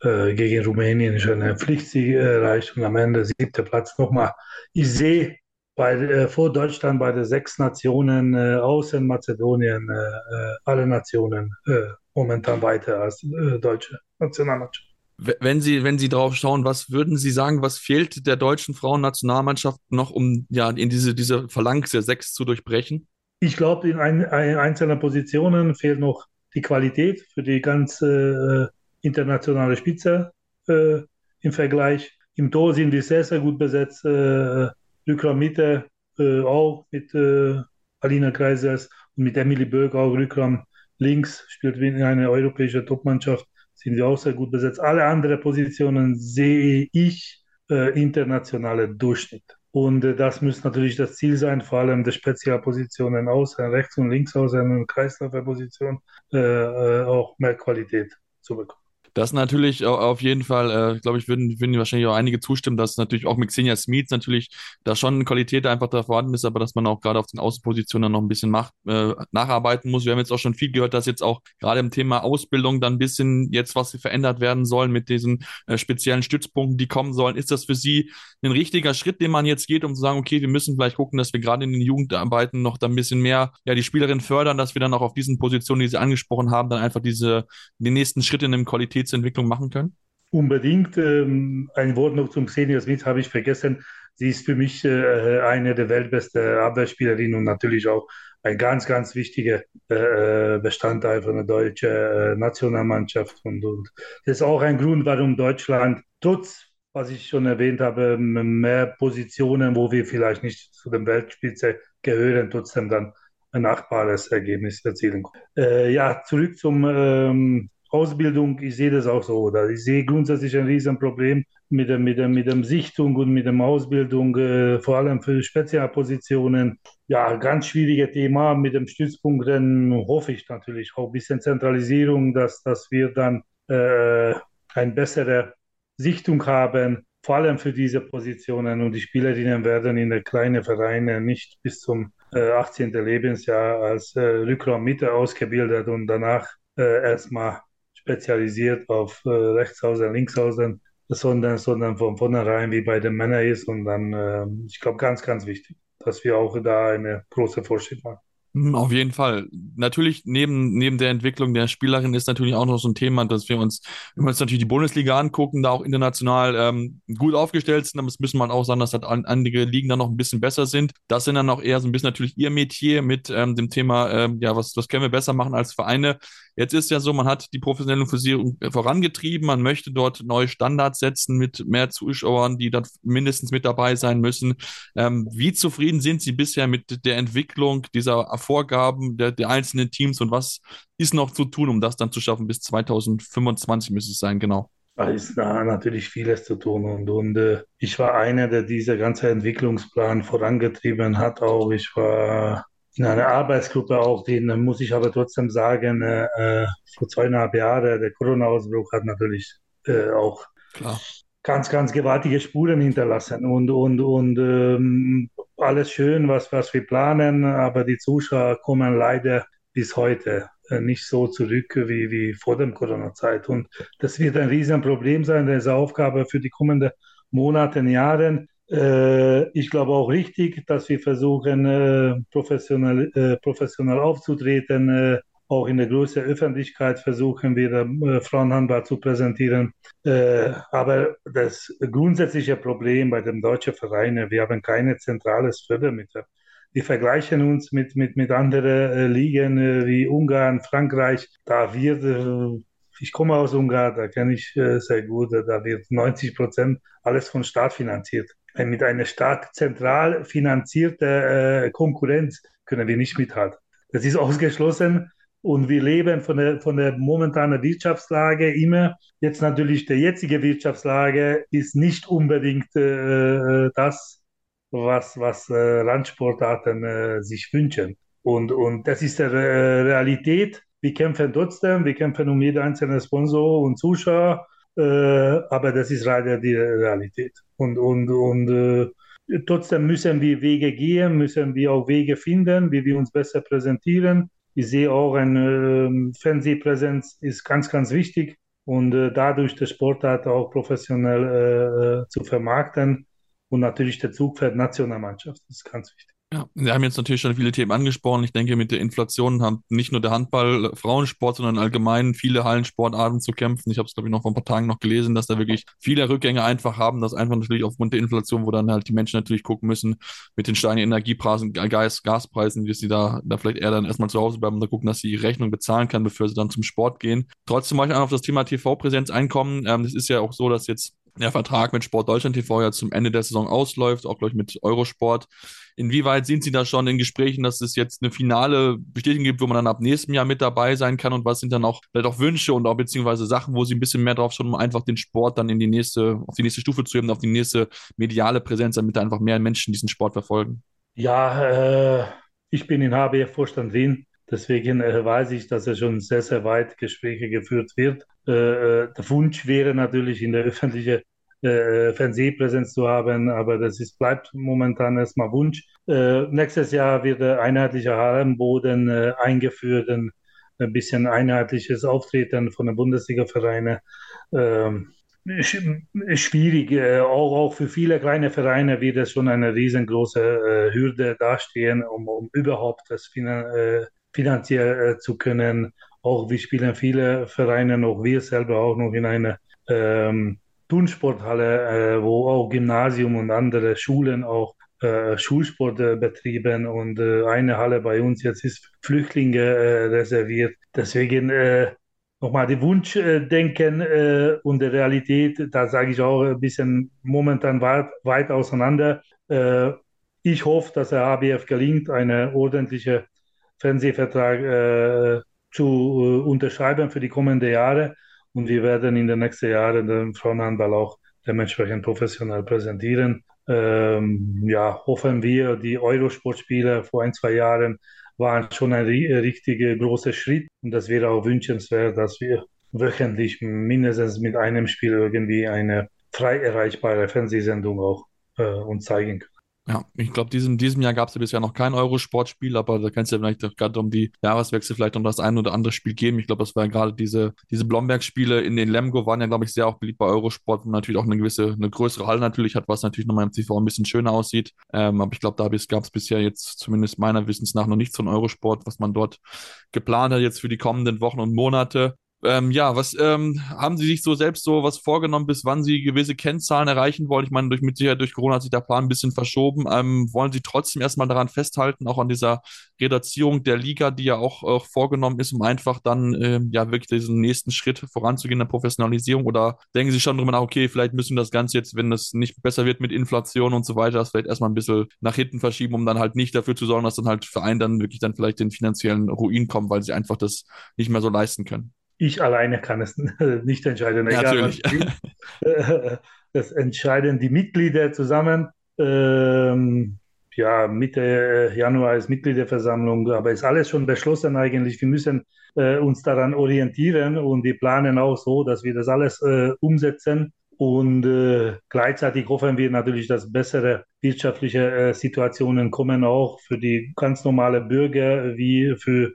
äh, gegen Rumänien ist eine Pflichtsieg erreicht und am Ende siebter Platz nochmal. Ich sehe bei, äh, vor Deutschland bei den sechs Nationen äh, außen Mazedonien äh, äh alle Nationen äh, momentan weiter als äh, deutsche Nationalmannschaft. Wenn Sie, wenn Sie drauf schauen, was würden Sie sagen, was fehlt der deutschen Frauennationalmannschaft noch, um ja in diese, diese Phalanx der sechs zu durchbrechen? Ich glaube, in ein, ein, einzelnen Positionen fehlt noch die Qualität für die ganze internationale Spitze im Vergleich. Im Tor sind die sehr, sehr gut besetzt. Rückraum Mitte äh, auch mit äh, Alina Kreisers und mit Emily Böck auch Rückraum links, spielt in einer europäischen Topmannschaft, sind wir auch sehr gut besetzt. Alle anderen Positionen sehe ich äh, internationale Durchschnitt. Und äh, das muss natürlich das Ziel sein, vor allem der Spezialpositionen außen, rechts und links außen und Kreisläuferposition äh, äh, auch mehr Qualität zu bekommen. Das natürlich auf jeden Fall, äh, glaube ich, würden, würden wahrscheinlich auch einige zustimmen, dass natürlich auch mit Xenia Smith natürlich da schon Qualität einfach da vorhanden ist, aber dass man auch gerade auf den Außenpositionen noch ein bisschen macht, äh, nacharbeiten muss. Wir haben jetzt auch schon viel gehört, dass jetzt auch gerade im Thema Ausbildung dann ein bisschen jetzt was verändert werden soll mit diesen äh, speziellen Stützpunkten, die kommen sollen. Ist das für Sie ein richtiger Schritt, den man jetzt geht, um zu sagen, okay, wir müssen vielleicht gucken, dass wir gerade in den Jugendarbeiten noch da ein bisschen mehr ja die Spielerin fördern, dass wir dann auch auf diesen Positionen, die Sie angesprochen haben, dann einfach diese den nächsten Schritt in dem Qualität Qualitätsentwicklung machen können? Unbedingt. Ähm, ein Wort noch zum Xenia Smith habe ich vergessen. Sie ist für mich äh, eine der weltbesten Abwehrspielerinnen und natürlich auch ein ganz, ganz wichtiger äh, Bestandteil von der deutschen äh, Nationalmannschaft. Und, und das ist auch ein Grund, warum Deutschland trotz, was ich schon erwähnt habe, mehr Positionen, wo wir vielleicht nicht zu der Weltspitze gehören, trotzdem dann ein achtbares Ergebnis erzielen. Äh, ja, zurück zum ähm, Ausbildung, ich sehe das auch so. Oder ich sehe grundsätzlich ein Riesenproblem mit der, mit der, mit der Sichtung und mit der Ausbildung, äh, vor allem für Spezialpositionen. Ja, ganz schwieriges Thema mit dem Stützpunkt. Dann hoffe ich natürlich auch ein bisschen Zentralisierung, dass, dass wir dann äh, eine bessere Sichtung haben, vor allem für diese Positionen. Und die Spielerinnen werden in den kleinen Vereinen nicht bis zum äh, 18. Lebensjahr als äh, Rückraummitte ausgebildet und danach äh, erstmal spezialisiert auf äh, Rechtshausen, Linkshausen, sondern, sondern von vornherein wie bei den Männern ist. Und dann, äh, ich glaube, ganz, ganz wichtig, dass wir auch da eine große Fortschritt machen. Hm, auf jeden Fall. natürlich neben, neben der Entwicklung der Spielerin ist natürlich auch noch so ein Thema, dass wir uns, wenn wir uns natürlich die Bundesliga angucken, da auch international ähm, gut aufgestellt sind, aber es müssen man auch sagen, dass halt einige Ligen dann noch ein bisschen besser sind. Das sind dann auch eher so ein bisschen natürlich ihr Metier mit ähm, dem Thema, ähm, ja, was, was können wir besser machen als Vereine. Jetzt ist ja so, man hat die professionelle Fusion vorangetrieben, man möchte dort neue Standards setzen mit mehr Zuschauern, die dann mindestens mit dabei sein müssen. Ähm, wie zufrieden sind Sie bisher mit der Entwicklung dieser Vorgaben der, der einzelnen Teams und was ist noch zu tun, um das dann zu schaffen? Bis 2025 müsste es sein, genau. Da ist na, natürlich vieles zu tun und, und äh, ich war einer, der diese ganze Entwicklungsplan vorangetrieben hat. Auch ich war in einer Arbeitsgruppe auch, den muss ich aber trotzdem sagen, äh, äh vor zweieinhalb Jahren, der Corona-Ausbruch hat natürlich äh, auch Klar. ganz, ganz gewaltige Spuren hinterlassen und, und, und ähm, alles schön, was, was wir planen, aber die Zuschauer kommen leider bis heute äh, nicht so zurück wie, wie vor der Corona-Zeit. Und das wird ein Riesenproblem sein, das ist eine Aufgabe für die kommenden Monate Jahre. Äh, ich glaube auch richtig, dass wir versuchen, äh, professionell, äh, professionell aufzutreten. Auch in der größeren Öffentlichkeit versuchen wir, Frauenhandball zu präsentieren. Aber das grundsätzliche Problem bei den deutschen Vereinen, wir haben keine zentrales Fördermittel. Wir vergleichen uns mit, mit, mit anderen Ligen wie Ungarn, Frankreich. Da wird ich komme aus Ungarn, da kenne ich sehr gut, da wird 90 Prozent alles vom Staat finanziert. Äh, mit einer stark zentral finanzierten äh, Konkurrenz können wir nicht mithalten. Das ist ausgeschlossen. Und wir leben von der, von der momentanen Wirtschaftslage immer. Jetzt natürlich die jetzige Wirtschaftslage ist nicht unbedingt äh, das, was, was äh, Randsportarten äh, sich wünschen. Und, und das ist die äh, Realität. Wir kämpfen trotzdem, wir kämpfen um jeden einzelnen Sponsor und Zuschauer. Äh, aber das ist leider die Realität. Und, und, und äh, trotzdem müssen wir Wege gehen, müssen wir auch Wege finden, wie wir uns besser präsentieren. Ich sehe auch, eine äh, Fernsehpräsenz ist ganz, ganz wichtig und äh, dadurch der Sportart auch professionell äh, äh, zu vermarkten. Und natürlich der Zugpferd Nationalmannschaft, das ist ganz wichtig. Ja, wir haben jetzt natürlich schon viele Themen angesprochen. Ich denke, mit der Inflation haben nicht nur der Handball, äh, Frauensport, sondern allgemein viele Hallensportarten zu kämpfen. Ich habe es, glaube ich, noch vor ein paar Tagen noch gelesen, dass da wirklich viele Rückgänge einfach haben. Das einfach natürlich aufgrund der Inflation, wo dann halt die Menschen natürlich gucken müssen mit den steigenden Energiepreisen, Gas, Gaspreisen, wie sie da, da vielleicht eher dann erstmal zu Hause bleiben und da gucken, dass sie die Rechnung bezahlen kann, bevor sie dann zum Sport gehen. Trotzdem möchte ich auf das Thema TV-Präsenz einkommen. Ähm, es ist ja auch so, dass jetzt der Vertrag mit Sport Deutschland TV ja zum Ende der Saison ausläuft, auch glaube ich mit Eurosport. Inwieweit sind Sie da schon in Gesprächen, dass es jetzt eine finale Bestätigung gibt, wo man dann ab nächstem Jahr mit dabei sein kann? Und was sind dann auch vielleicht auch Wünsche und auch beziehungsweise Sachen, wo Sie ein bisschen mehr drauf schon, um einfach den Sport dann in die nächste, auf die nächste Stufe zu heben, auf die nächste mediale Präsenz, damit einfach mehr Menschen diesen Sport verfolgen? Ja, äh, ich bin in HBF Vorstand Wien. Deswegen äh, weiß ich, dass er schon sehr, sehr weit Gespräche geführt wird. Äh, äh der Wunsch wäre natürlich in der öffentlichen äh, Fernsehpräsenz zu haben, aber das ist, bleibt momentan erstmal Wunsch. Nächstes Jahr wird der einheitliche Hallenboden eingeführt, ein, bisschen einheitliches Auftreten von den Bundesliga-Vereinen. Ähm, schwierig, auch, auch für viele kleine Vereine wird es schon eine riesengroße Hürde dastehen, um, um überhaupt das finan finanziell zu können. Auch wir spielen viele Vereine, auch wir selber auch noch in einer ähm, Turnsporthalle, äh, wo auch Gymnasium und andere Schulen auch äh, Schulsport äh, betrieben und äh, eine Halle bei uns jetzt ist Flüchtlinge äh, reserviert. Deswegen äh, nochmal die Wunschdenken und die Realität, da sage ich auch ein bisschen momentan weit, weit auseinander. ich hoffe, dass der ABF gelingt, einen ordentlichen Fernsehvertrag zu unterschreiben für die kommenden Jahre. Und wir werden in den nächsten Jahren den Frauenhandball auch dementsprechend professionell präsentieren. Ähm, ja, hoffen wir, die Eurosportspiele vor ein, zwei Jahren waren schon ein richtiger großer Schritt. Und das wäre auch wünschenswert, dass wir wöchentlich mindestens mit einem Spiel irgendwie eine frei erreichbare Fernsehsendung auch äh, uns zeigen können. Ja, ich glaube, diesem, diesem Jahr gab es ja bisher noch kein Eurosportspiel, aber da kann es ja vielleicht gerade um die Jahreswechsel vielleicht um das ein oder andere Spiel geben. Ich glaube, das war ja gerade diese, diese Blomberg-Spiele in den Lemgo waren ja, glaube ich, sehr auch beliebt bei Eurosport, man natürlich auch eine gewisse, eine größere Halle natürlich hat, was natürlich nochmal im TV ein bisschen schöner aussieht. Ähm, aber ich glaube, da gab es bisher jetzt zumindest meiner Wissens nach noch nichts von Eurosport, was man dort geplant hat jetzt für die kommenden Wochen und Monate. Ähm, ja, was ähm, haben Sie sich so selbst so was vorgenommen, bis wann Sie gewisse Kennzahlen erreichen wollen? Ich meine, durch, mit Sicherheit durch Corona hat sich der Plan ein bisschen verschoben. Ähm, wollen Sie trotzdem erstmal daran festhalten, auch an dieser Reduzierung der Liga, die ja auch, auch vorgenommen ist, um einfach dann ähm, ja wirklich diesen nächsten Schritt voranzugehen in der Professionalisierung? Oder denken Sie schon drüber nach, okay, vielleicht müssen wir das Ganze jetzt, wenn das nicht besser wird mit Inflation und so weiter, das vielleicht erstmal ein bisschen nach hinten verschieben, um dann halt nicht dafür zu sorgen, dass dann halt Vereine dann wirklich dann vielleicht den finanziellen Ruin kommen, weil sie einfach das nicht mehr so leisten können? Ich alleine kann es [LAUGHS] nicht entscheiden. Ja, natürlich. [LAUGHS] Das entscheiden die Mitglieder zusammen. Ähm, ja, Mitte Januar ist Mitgliederversammlung, aber ist alles schon beschlossen eigentlich. Wir müssen äh, uns daran orientieren und wir planen auch so, dass wir das alles äh, umsetzen. Und äh, gleichzeitig hoffen wir natürlich, dass bessere wirtschaftliche äh, Situationen kommen auch für die ganz normale Bürger wie für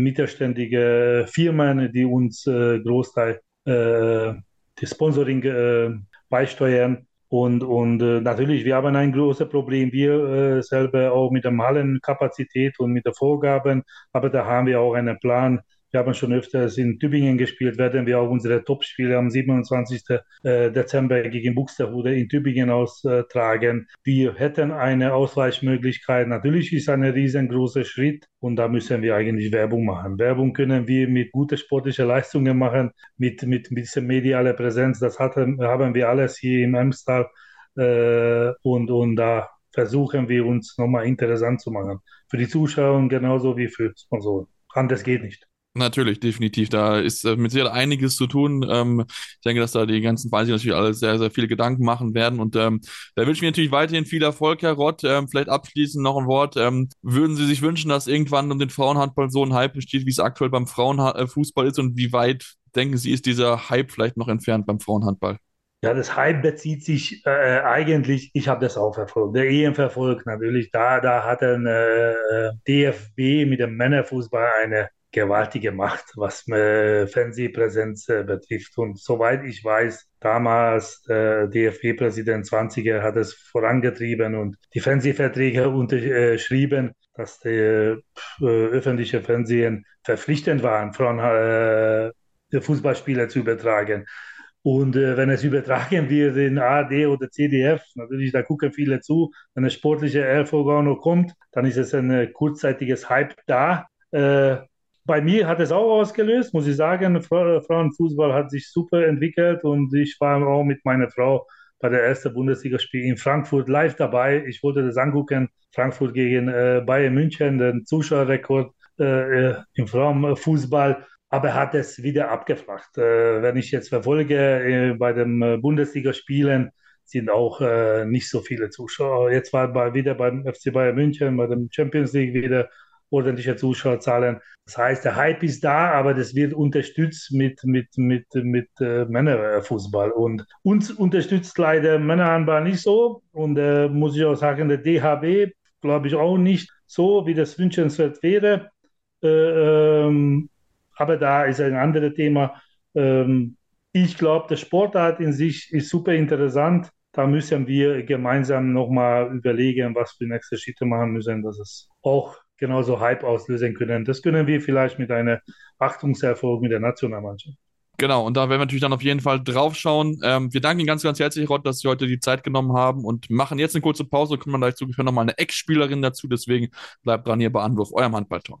mittelständige Firmen, die uns äh, Großteil äh, des Sponsoring äh, beisteuern. Und, und äh, natürlich, wir haben ein großes Problem, wir äh, selber auch mit der Hallenkapazität und mit den Vorgaben, aber da haben wir auch einen Plan, wir haben schon öfters in Tübingen gespielt, werden wir auch unsere Topspiele am 27. Äh, Dezember gegen Buxtehude in Tübingen austragen. Wir hätten eine Ausweichmöglichkeit. Natürlich ist ein riesengroßer Schritt und da müssen wir eigentlich Werbung machen. Werbung können wir mit guten sportlichen Leistungen machen, mit, mit, mit dieser medialen Präsenz. Das hatten, haben wir alles hier im Emstal äh, und, und da versuchen wir uns nochmal interessant zu machen. Für die Zuschauer genauso wie für Sponsoren. Anders geht nicht. Natürlich, definitiv. Da ist äh, mit Sicherheit einiges zu tun. Ähm, ich denke, dass da die ganzen Vereine natürlich alle sehr, sehr viele Gedanken machen werden. Und ähm, da wünsche ich mir natürlich weiterhin viel Erfolg, Herr Rott. Ähm, vielleicht abschließend noch ein Wort. Ähm, würden Sie sich wünschen, dass irgendwann um den Frauenhandball so ein Hype besteht, wie es aktuell beim Frauenfußball ist? Und wie weit, denken Sie, ist dieser Hype vielleicht noch entfernt beim Frauenhandball? Ja, das Hype bezieht sich äh, eigentlich, ich habe das auch verfolgt, der EM verfolgt natürlich, da, da hat ein äh, DFB mit dem Männerfußball eine gewaltige Macht, was äh, Fernsehpräsenz äh, betrifft. Und soweit ich weiß, damals der DFB-Präsident 20er hat es vorangetrieben und die Fernsehverträge unterschrieben, dass die äh, öffentliche Fernsehen verpflichtend waren, äh, Fußballspieler zu übertragen. Und äh, wenn es übertragen wird in ARD oder CDF, natürlich, da gucken viele zu. Wenn das sportliche Erfolg kommt, dann ist es ein äh, kurzzeitiges Hype da. Äh, bei mir hat es auch ausgelöst, muss ich sagen. Frauenfußball hat sich super entwickelt und ich war auch mit meiner Frau bei der ersten Bundesligaspiel in Frankfurt live dabei. Ich wollte das angucken. Frankfurt gegen äh, Bayern München, den Zuschauerrekord äh, äh im Frauenfußball. Aber hat es wieder abgeflacht. Äh, wenn ich jetzt verfolge äh, bei den äh, Bundesligaspielen, sind auch nicht so viele Zuschauer. Jetzt war bei, wieder beim FC Bayern München, bei dem Champions League wieder ordentliche Zuschauerzahlen. Das heißt, der Hype ist da, aber das wird unterstützt mit, mit, mit, mit äh, Männerfußball. Und uns unterstützt leider Männerhandball nicht so. Und äh, muss ich auch sagen, der DHB glaube ich auch nicht so, wie das wünschenswert wäre. Äh, ähm, aber da ist ein anderes Thema. Ähm, ich glaube, der Sportart in sich ist super interessant. Da müssen wir gemeinsam nochmal überlegen, was wir nächste Schritte machen müssen, dass es auch genauso Hype auslösen können. Das können wir vielleicht mit einem Achtungserfolg mit der Nationalmannschaft. Genau, und da werden wir natürlich dann auf jeden Fall drauf schauen. Ähm, wir danken Ihnen ganz, ganz herzlich, Rod, dass Sie heute die Zeit genommen haben und machen jetzt eine kurze Pause. Kommen wir gleich zu, wir nochmal eine Ex-Spielerin dazu. Deswegen bleibt dran hier bei Anwurf, eurem Handball-Talk.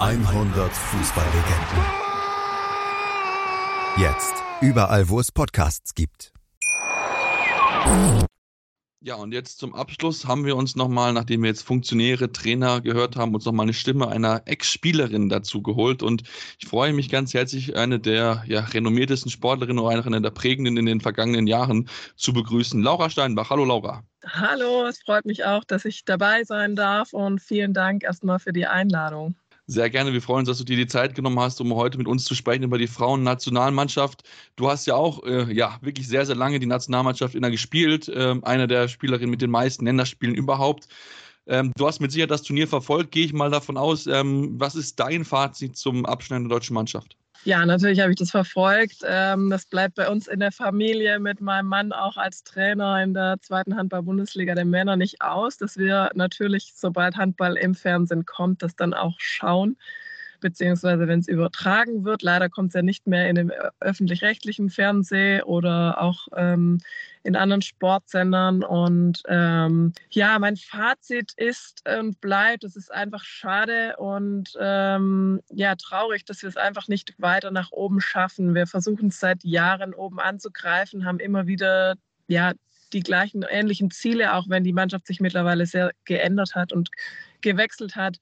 100 Fußballlegenden. Jetzt. Überall, wo es Podcasts gibt. Ja, und jetzt zum Abschluss haben wir uns nochmal, nachdem wir jetzt Funktionäre, Trainer gehört haben, uns nochmal eine Stimme einer Ex-Spielerin dazu geholt. Und ich freue mich ganz herzlich, eine der ja, renommiertesten Sportlerinnen oder eine der prägenden in den vergangenen Jahren zu begrüßen. Laura Steinbach. Hallo, Laura. Hallo, es freut mich auch, dass ich dabei sein darf und vielen Dank erstmal für die Einladung. Sehr gerne. Wir freuen uns, dass du dir die Zeit genommen hast, um heute mit uns zu sprechen über die Frauennationalmannschaft. Du hast ja auch äh, ja, wirklich sehr, sehr lange die Nationalmannschaft inner gespielt. Äh, eine der Spielerinnen mit den meisten Länderspielen überhaupt. Ähm, du hast mit Sicherheit das Turnier verfolgt, gehe ich mal davon aus. Ähm, was ist dein Fazit zum Abschneiden der deutschen Mannschaft? Ja, natürlich habe ich das verfolgt. Ähm, das bleibt bei uns in der Familie mit meinem Mann auch als Trainer in der zweiten Handball-Bundesliga der Männer nicht aus, dass wir natürlich, sobald Handball im Fernsehen kommt, das dann auch schauen beziehungsweise wenn es übertragen wird. Leider kommt es ja nicht mehr in dem öffentlich-rechtlichen Fernsehen oder auch ähm, in anderen Sportsendern. Und ähm, ja, mein Fazit ist und bleibt, es ist einfach schade und ähm, ja, traurig, dass wir es einfach nicht weiter nach oben schaffen. Wir versuchen es seit Jahren oben anzugreifen, haben immer wieder ja, die gleichen ähnlichen Ziele, auch wenn die Mannschaft sich mittlerweile sehr geändert hat und gewechselt hat.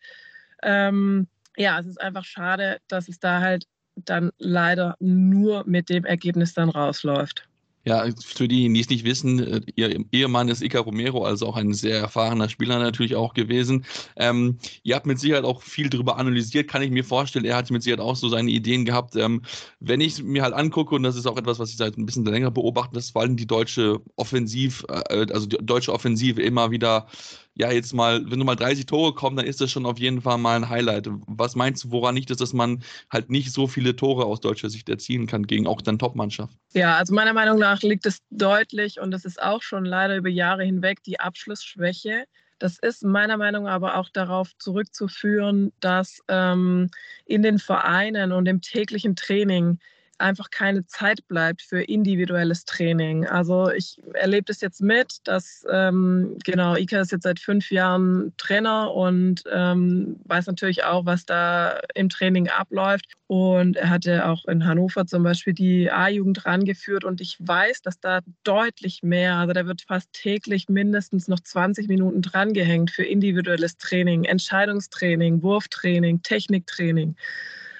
Ähm, ja, es ist einfach schade, dass es da halt dann leider nur mit dem Ergebnis dann rausläuft. Ja, für diejenigen, die es nicht wissen, äh, ihr Ehemann ist Ica Romero, also auch ein sehr erfahrener Spieler natürlich auch gewesen. Ähm, ihr habt mit Sicherheit auch viel darüber analysiert, kann ich mir vorstellen. Er hat mit Sicherheit auch so seine Ideen gehabt. Ähm, wenn ich mir halt angucke, und das ist auch etwas, was ich seit ein bisschen länger beobachte, dass vor allem die deutsche Offensiv, äh, also die deutsche Offensive immer wieder ja, jetzt mal, wenn du mal 30 Tore kommen, dann ist das schon auf jeden Fall mal ein Highlight. Was meinst du, woran nicht ist, dass man halt nicht so viele Tore aus deutscher Sicht erzielen kann gegen auch dann Top-Mannschaft? Ja, also meiner Meinung nach liegt es deutlich und es ist auch schon leider über Jahre hinweg die Abschlussschwäche. Das ist meiner Meinung nach aber auch darauf zurückzuführen, dass ähm, in den Vereinen und im täglichen Training einfach keine Zeit bleibt für individuelles Training. Also ich erlebe das jetzt mit, dass ähm, genau, Ika ist jetzt seit fünf Jahren Trainer und ähm, weiß natürlich auch, was da im Training abläuft. Und er hatte auch in Hannover zum Beispiel die A-Jugend rangeführt und ich weiß, dass da deutlich mehr, also da wird fast täglich mindestens noch 20 Minuten drangehängt für individuelles Training, Entscheidungstraining, Wurftraining, Techniktraining.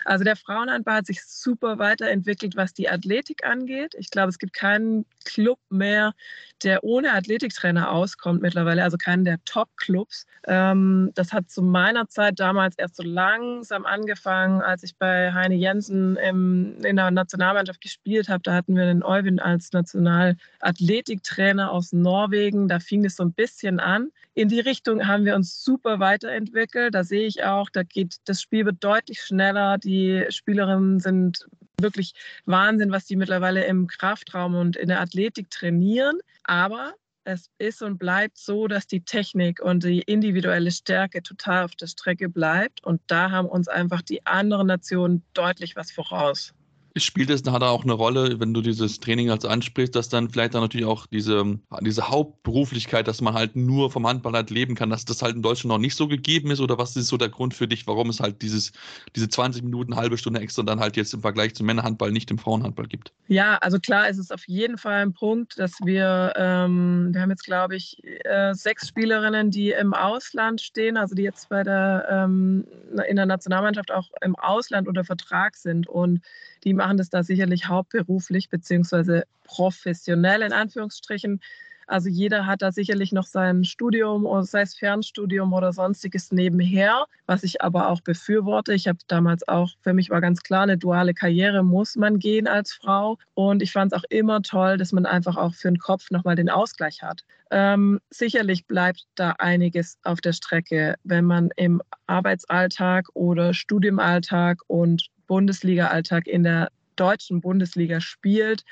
Also der Frauenhandball hat sich super weiterentwickelt, was die Athletik angeht. Ich glaube, es gibt keinen Club mehr, der ohne Athletiktrainer auskommt mittlerweile, also keinen der Top-Clubs. Ähm, das hat zu meiner Zeit damals erst so langsam angefangen, als ich bei Heine Jensen im, in der Nationalmannschaft gespielt habe. Da hatten wir den Euwin als Nationalathletiktrainer aus Norwegen. Da fing es so ein bisschen an. In die Richtung haben wir uns super weiterentwickelt. Da sehe ich auch, da geht das Spiel wird deutlich schneller. Die Spielerinnen sind wirklich Wahnsinn, was die mittlerweile im Kraftraum und in der Athletik trainieren. Aber es ist und bleibt so, dass die Technik und die individuelle Stärke total auf der Strecke bleibt. Und da haben uns einfach die anderen Nationen deutlich was voraus. Spielt es nachher auch eine Rolle, wenn du dieses Training als ansprichst, dass dann vielleicht dann natürlich auch diese, diese Hauptberuflichkeit, dass man halt nur vom Handball halt leben kann, dass das halt in Deutschland noch nicht so gegeben ist? Oder was ist so der Grund für dich, warum es halt dieses, diese 20 Minuten, halbe Stunde extra dann halt jetzt im Vergleich zum Männerhandball nicht im Frauenhandball gibt? Ja, also klar ist es auf jeden Fall ein Punkt, dass wir, ähm, wir haben jetzt glaube ich äh, sechs Spielerinnen, die im Ausland stehen, also die jetzt bei der, ähm, in der Nationalmannschaft auch im Ausland unter Vertrag sind und die machen das da sicherlich hauptberuflich beziehungsweise professionell in Anführungsstrichen. Also jeder hat da sicherlich noch sein Studium, sei es Fernstudium oder sonstiges nebenher, was ich aber auch befürworte. Ich habe damals auch, für mich war ganz klar, eine duale Karriere muss man gehen als Frau. Und ich fand es auch immer toll, dass man einfach auch für den Kopf nochmal den Ausgleich hat. Ähm, sicherlich bleibt da einiges auf der Strecke, wenn man im Arbeitsalltag oder Studiumalltag und Bundesliga-Alltag in der deutschen Bundesliga spielt.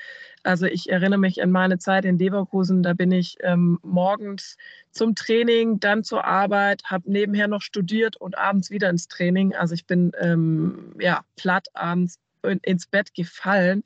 Also ich erinnere mich an meine Zeit in Leverkusen, da bin ich ähm, morgens zum Training, dann zur Arbeit, habe nebenher noch studiert und abends wieder ins Training. Also ich bin ähm, ja platt abends ins Bett gefallen.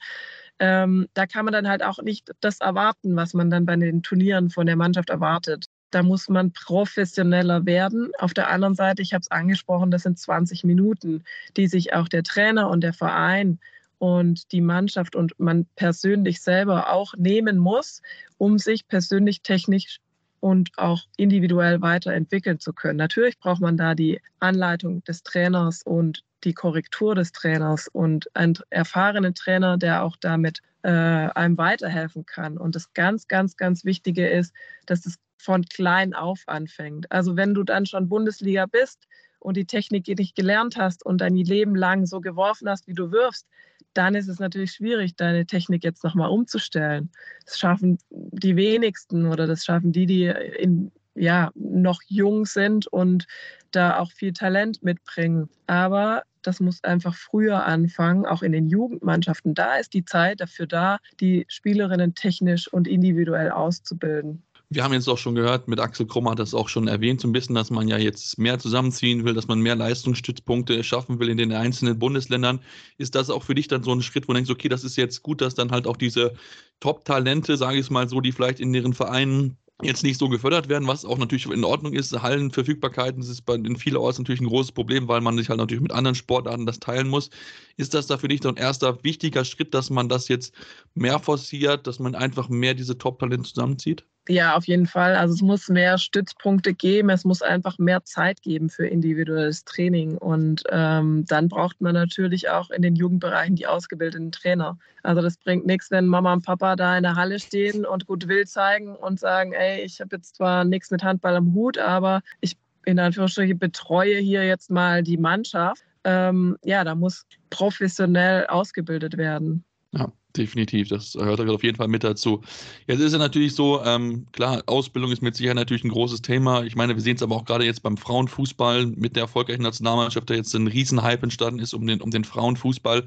Ähm, da kann man dann halt auch nicht das erwarten, was man dann bei den Turnieren von der Mannschaft erwartet. Da muss man professioneller werden. Auf der anderen Seite, ich habe es angesprochen, das sind 20 Minuten, die sich auch der Trainer und der Verein und die Mannschaft und man persönlich selber auch nehmen muss, um sich persönlich technisch und auch individuell weiterentwickeln zu können. Natürlich braucht man da die Anleitung des Trainers und die Korrektur des Trainers und einen erfahrenen Trainer, der auch damit äh, einem weiterhelfen kann. Und das ganz, ganz, ganz Wichtige ist, dass es von klein auf anfängt. Also wenn du dann schon Bundesliga bist und die Technik nicht gelernt hast und dein Leben lang so geworfen hast, wie du wirfst, dann ist es natürlich schwierig, deine Technik jetzt nochmal umzustellen. Das schaffen die wenigsten oder das schaffen die, die in, ja, noch jung sind und da auch viel Talent mitbringen. Aber das muss einfach früher anfangen, auch in den Jugendmannschaften. Da ist die Zeit dafür da, die Spielerinnen technisch und individuell auszubilden. Wir haben jetzt auch schon gehört, mit Axel Krumm hat das auch schon erwähnt, so ein bisschen, dass man ja jetzt mehr zusammenziehen will, dass man mehr Leistungsstützpunkte schaffen will in den einzelnen Bundesländern. Ist das auch für dich dann so ein Schritt, wo du denkst, okay, das ist jetzt gut, dass dann halt auch diese Top-Talente, sage ich es mal so, die vielleicht in ihren Vereinen jetzt nicht so gefördert werden, was auch natürlich in Ordnung ist. Hallenverfügbarkeiten das ist bei, in vielen Orten natürlich ein großes Problem, weil man sich halt natürlich mit anderen Sportarten das teilen muss. Ist das da für dich so ein erster wichtiger Schritt, dass man das jetzt mehr forciert, dass man einfach mehr diese Top-Talente zusammenzieht? Ja, auf jeden Fall. Also es muss mehr Stützpunkte geben, es muss einfach mehr Zeit geben für individuelles Training. Und ähm, dann braucht man natürlich auch in den Jugendbereichen die ausgebildeten Trainer. Also das bringt nichts, wenn Mama und Papa da in der Halle stehen und gut will zeigen und sagen, ey, ich habe jetzt zwar nichts mit Handball am Hut, aber ich in Anführungsstrichen betreue hier jetzt mal die Mannschaft. Ähm, ja, da muss professionell ausgebildet werden. Ja, definitiv. Das gehört auf jeden Fall mit dazu. Jetzt ist es natürlich so, ähm, klar, Ausbildung ist mit Sicherheit natürlich ein großes Thema. Ich meine, wir sehen es aber auch gerade jetzt beim Frauenfußball mit der erfolgreichen Nationalmannschaft, der jetzt ein Riesenhype entstanden ist um den, um den Frauenfußball.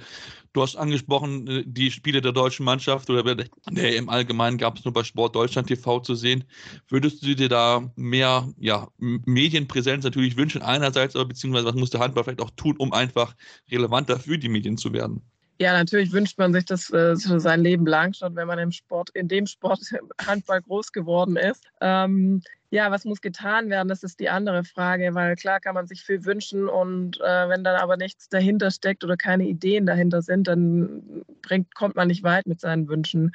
Du hast angesprochen, äh, die Spiele der deutschen Mannschaft oder der im Allgemeinen gab es nur bei Sport Deutschland TV zu sehen. Würdest du dir da mehr ja, Medienpräsenz natürlich wünschen, einerseits, aber beziehungsweise was muss der Handball vielleicht auch tun, um einfach relevanter für die Medien zu werden? Ja, natürlich wünscht man sich das äh, sein Leben lang schon, wenn man im Sport, in dem Sport [LAUGHS] Handball groß geworden ist. Ähm, ja, was muss getan werden? Das ist die andere Frage, weil klar kann man sich viel wünschen und äh, wenn dann aber nichts dahinter steckt oder keine Ideen dahinter sind, dann bringt, kommt man nicht weit mit seinen Wünschen.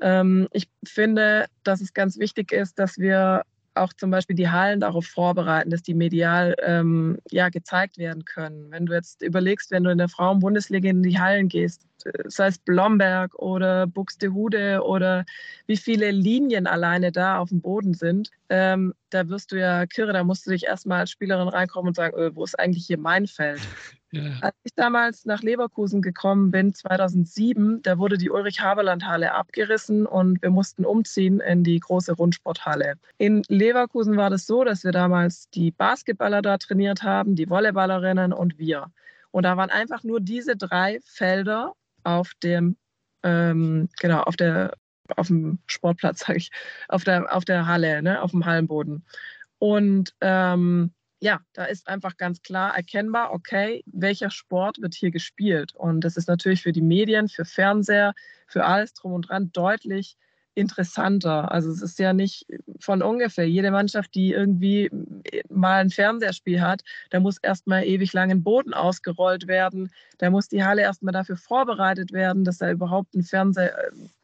Ähm, ich finde, dass es ganz wichtig ist, dass wir auch zum Beispiel die Hallen darauf vorbereiten, dass die medial ähm, ja, gezeigt werden können. Wenn du jetzt überlegst, wenn du in der Frauen-Bundesliga in die Hallen gehst, sei es Blomberg oder Buxtehude oder wie viele Linien alleine da auf dem Boden sind, ähm, da wirst du ja kirre, da musst du dich erstmal als Spielerin reinkommen und sagen, äh, wo ist eigentlich hier mein Feld? [LAUGHS] Ja. Als ich damals nach Leverkusen gekommen bin, 2007, da wurde die Ulrich-Haberland-Halle abgerissen und wir mussten umziehen in die große Rundsporthalle. In Leverkusen war das so, dass wir damals die Basketballer da trainiert haben, die Volleyballerinnen und wir. Und da waren einfach nur diese drei Felder auf dem, ähm, genau, auf der, auf dem Sportplatz, [LAUGHS] sage ich, auf der, auf der Halle, ne, auf dem Hallenboden. Und ähm, ja, da ist einfach ganz klar erkennbar, okay, welcher Sport wird hier gespielt. Und das ist natürlich für die Medien, für Fernseher, für alles drum und dran deutlich interessanter. Also es ist ja nicht von ungefähr. Jede Mannschaft, die irgendwie mal ein Fernsehspiel hat, da muss erstmal ewig lang ein Boden ausgerollt werden. Da muss die Halle erstmal dafür vorbereitet werden, dass da überhaupt ein Fernseher,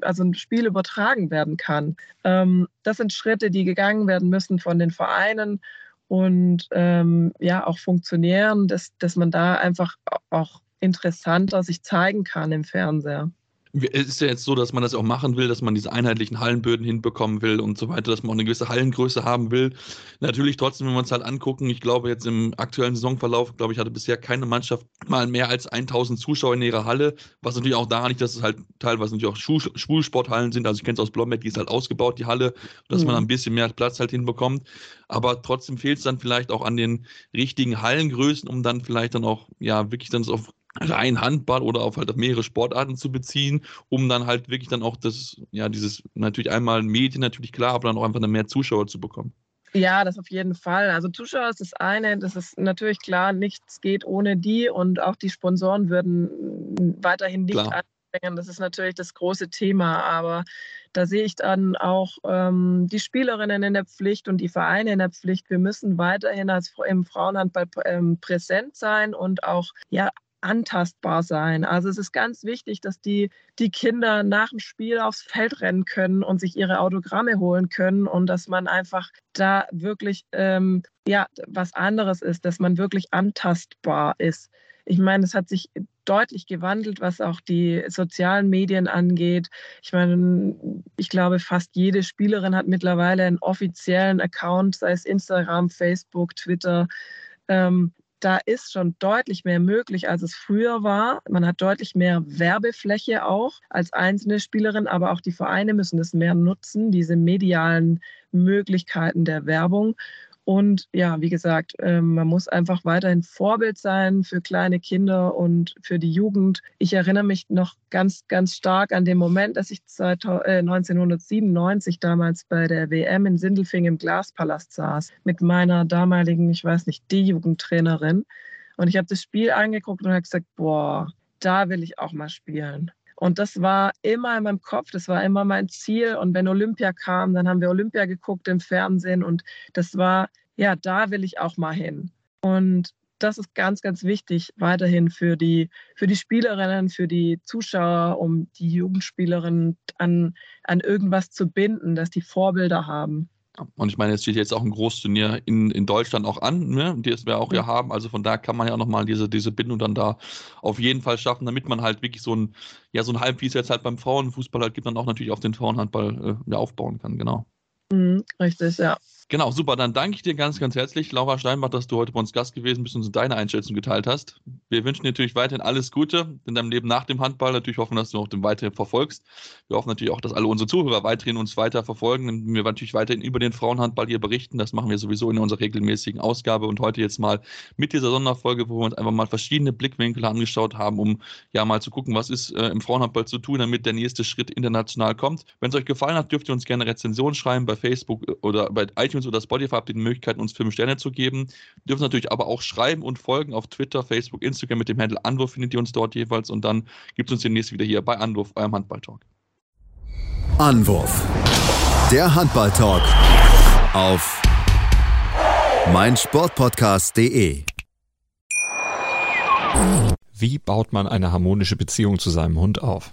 also ein Spiel übertragen werden kann. Ähm, das sind Schritte, die gegangen werden müssen von den Vereinen und ähm, ja auch Funktionären, dass, dass man da einfach auch interessanter sich zeigen kann im Fernseher. Es ist ja jetzt so, dass man das auch machen will, dass man diese einheitlichen Hallenböden hinbekommen will und so weiter, dass man auch eine gewisse Hallengröße haben will. Natürlich trotzdem, wenn wir uns halt angucken, ich glaube jetzt im aktuellen Saisonverlauf, glaube ich, hatte bisher keine Mannschaft mal mehr als 1000 Zuschauer in ihrer Halle, was natürlich auch daran liegt, dass es halt teilweise natürlich auch Schulsporthallen sind. Also ich kenne es aus Blomberg, die ist halt ausgebaut, die Halle, dass mhm. man ein bisschen mehr Platz halt hinbekommt. Aber trotzdem fehlt es dann vielleicht auch an den richtigen Hallengrößen, um dann vielleicht dann auch, ja, wirklich dann auf rein Handball oder auf halt auf mehrere Sportarten zu beziehen, um dann halt wirklich dann auch das, ja, dieses natürlich einmal Medien natürlich klar, aber dann auch einfach mehr Zuschauer zu bekommen. Ja, das auf jeden Fall. Also Zuschauer ist das eine, das ist natürlich klar, nichts geht ohne die und auch die Sponsoren würden weiterhin nicht klar. anbringen. Das ist natürlich das große Thema, aber da sehe ich dann auch ähm, die Spielerinnen in der Pflicht und die Vereine in der Pflicht. Wir müssen weiterhin als im Frauenhandball ähm, präsent sein und auch ja antastbar sein. Also es ist ganz wichtig, dass die, die Kinder nach dem Spiel aufs Feld rennen können und sich ihre Autogramme holen können und dass man einfach da wirklich ähm, ja was anderes ist, dass man wirklich antastbar ist. Ich meine, es hat sich deutlich gewandelt, was auch die sozialen Medien angeht. Ich meine, ich glaube, fast jede Spielerin hat mittlerweile einen offiziellen Account, sei es Instagram, Facebook, Twitter. Ähm, da ist schon deutlich mehr möglich, als es früher war. Man hat deutlich mehr Werbefläche auch als einzelne Spielerin, aber auch die Vereine müssen es mehr nutzen, diese medialen Möglichkeiten der Werbung. Und ja, wie gesagt, ähm, man muss einfach weiterhin Vorbild sein für kleine Kinder und für die Jugend. Ich erinnere mich noch ganz, ganz stark an den Moment, dass ich 1997 äh, damals bei der WM in Sindelfing im Glaspalast saß mit meiner damaligen, ich weiß nicht, D-Jugendtrainerin. Und ich habe das Spiel angeguckt und habe gesagt, boah, da will ich auch mal spielen. Und das war immer in meinem Kopf, das war immer mein Ziel. Und wenn Olympia kam, dann haben wir Olympia geguckt im Fernsehen und das war, ja, da will ich auch mal hin. Und das ist ganz, ganz wichtig weiterhin für die, für die Spielerinnen, für die Zuschauer, um die Jugendspielerinnen an, an irgendwas zu binden, dass die Vorbilder haben. Und ich meine, es steht jetzt auch ein Großturnier in, in Deutschland auch an, ne? das wir auch ja haben. Also von da kann man ja auch nochmal diese, diese Bindung dann da auf jeden Fall schaffen, damit man halt wirklich so ein, ja, so ein Halb, wie es jetzt halt beim Frauenfußball halt gibt, dann auch natürlich auf den Frauenhandball äh, aufbauen kann, genau. Mhm, richtig, ja. Genau, super. Dann danke ich dir ganz, ganz herzlich, Laura Steinbach, dass du heute bei uns Gast gewesen bist und uns deine Einschätzung geteilt hast. Wir wünschen dir natürlich weiterhin alles Gute in deinem Leben nach dem Handball. Natürlich hoffen, dass du auch den weiterhin verfolgst. Wir hoffen natürlich auch, dass alle unsere Zuhörer weiterhin uns weiter verfolgen. Wir natürlich weiterhin über den Frauenhandball hier berichten. Das machen wir sowieso in unserer regelmäßigen Ausgabe und heute jetzt mal mit dieser Sonderfolge, wo wir uns einfach mal verschiedene Blickwinkel angeschaut haben, um ja mal zu gucken, was ist äh, im Frauenhandball zu tun, damit der nächste Schritt international kommt. Wenn es euch gefallen hat, dürft ihr uns gerne Rezensionen schreiben bei Facebook oder bei iTunes oder Spotify. Habt ihr die Möglichkeit, uns fünf Sterne zu geben. Ihr dürft natürlich aber auch schreiben und folgen auf Twitter, Facebook, Instagram mit dem Handle Anwurf findet ihr uns dort jeweils und dann gibt es uns demnächst wieder hier bei Anwurf, eurem Handballtalk. Anwurf. Der Handballtalk auf meinsportpodcast.de. Wie baut man eine harmonische Beziehung zu seinem Hund auf?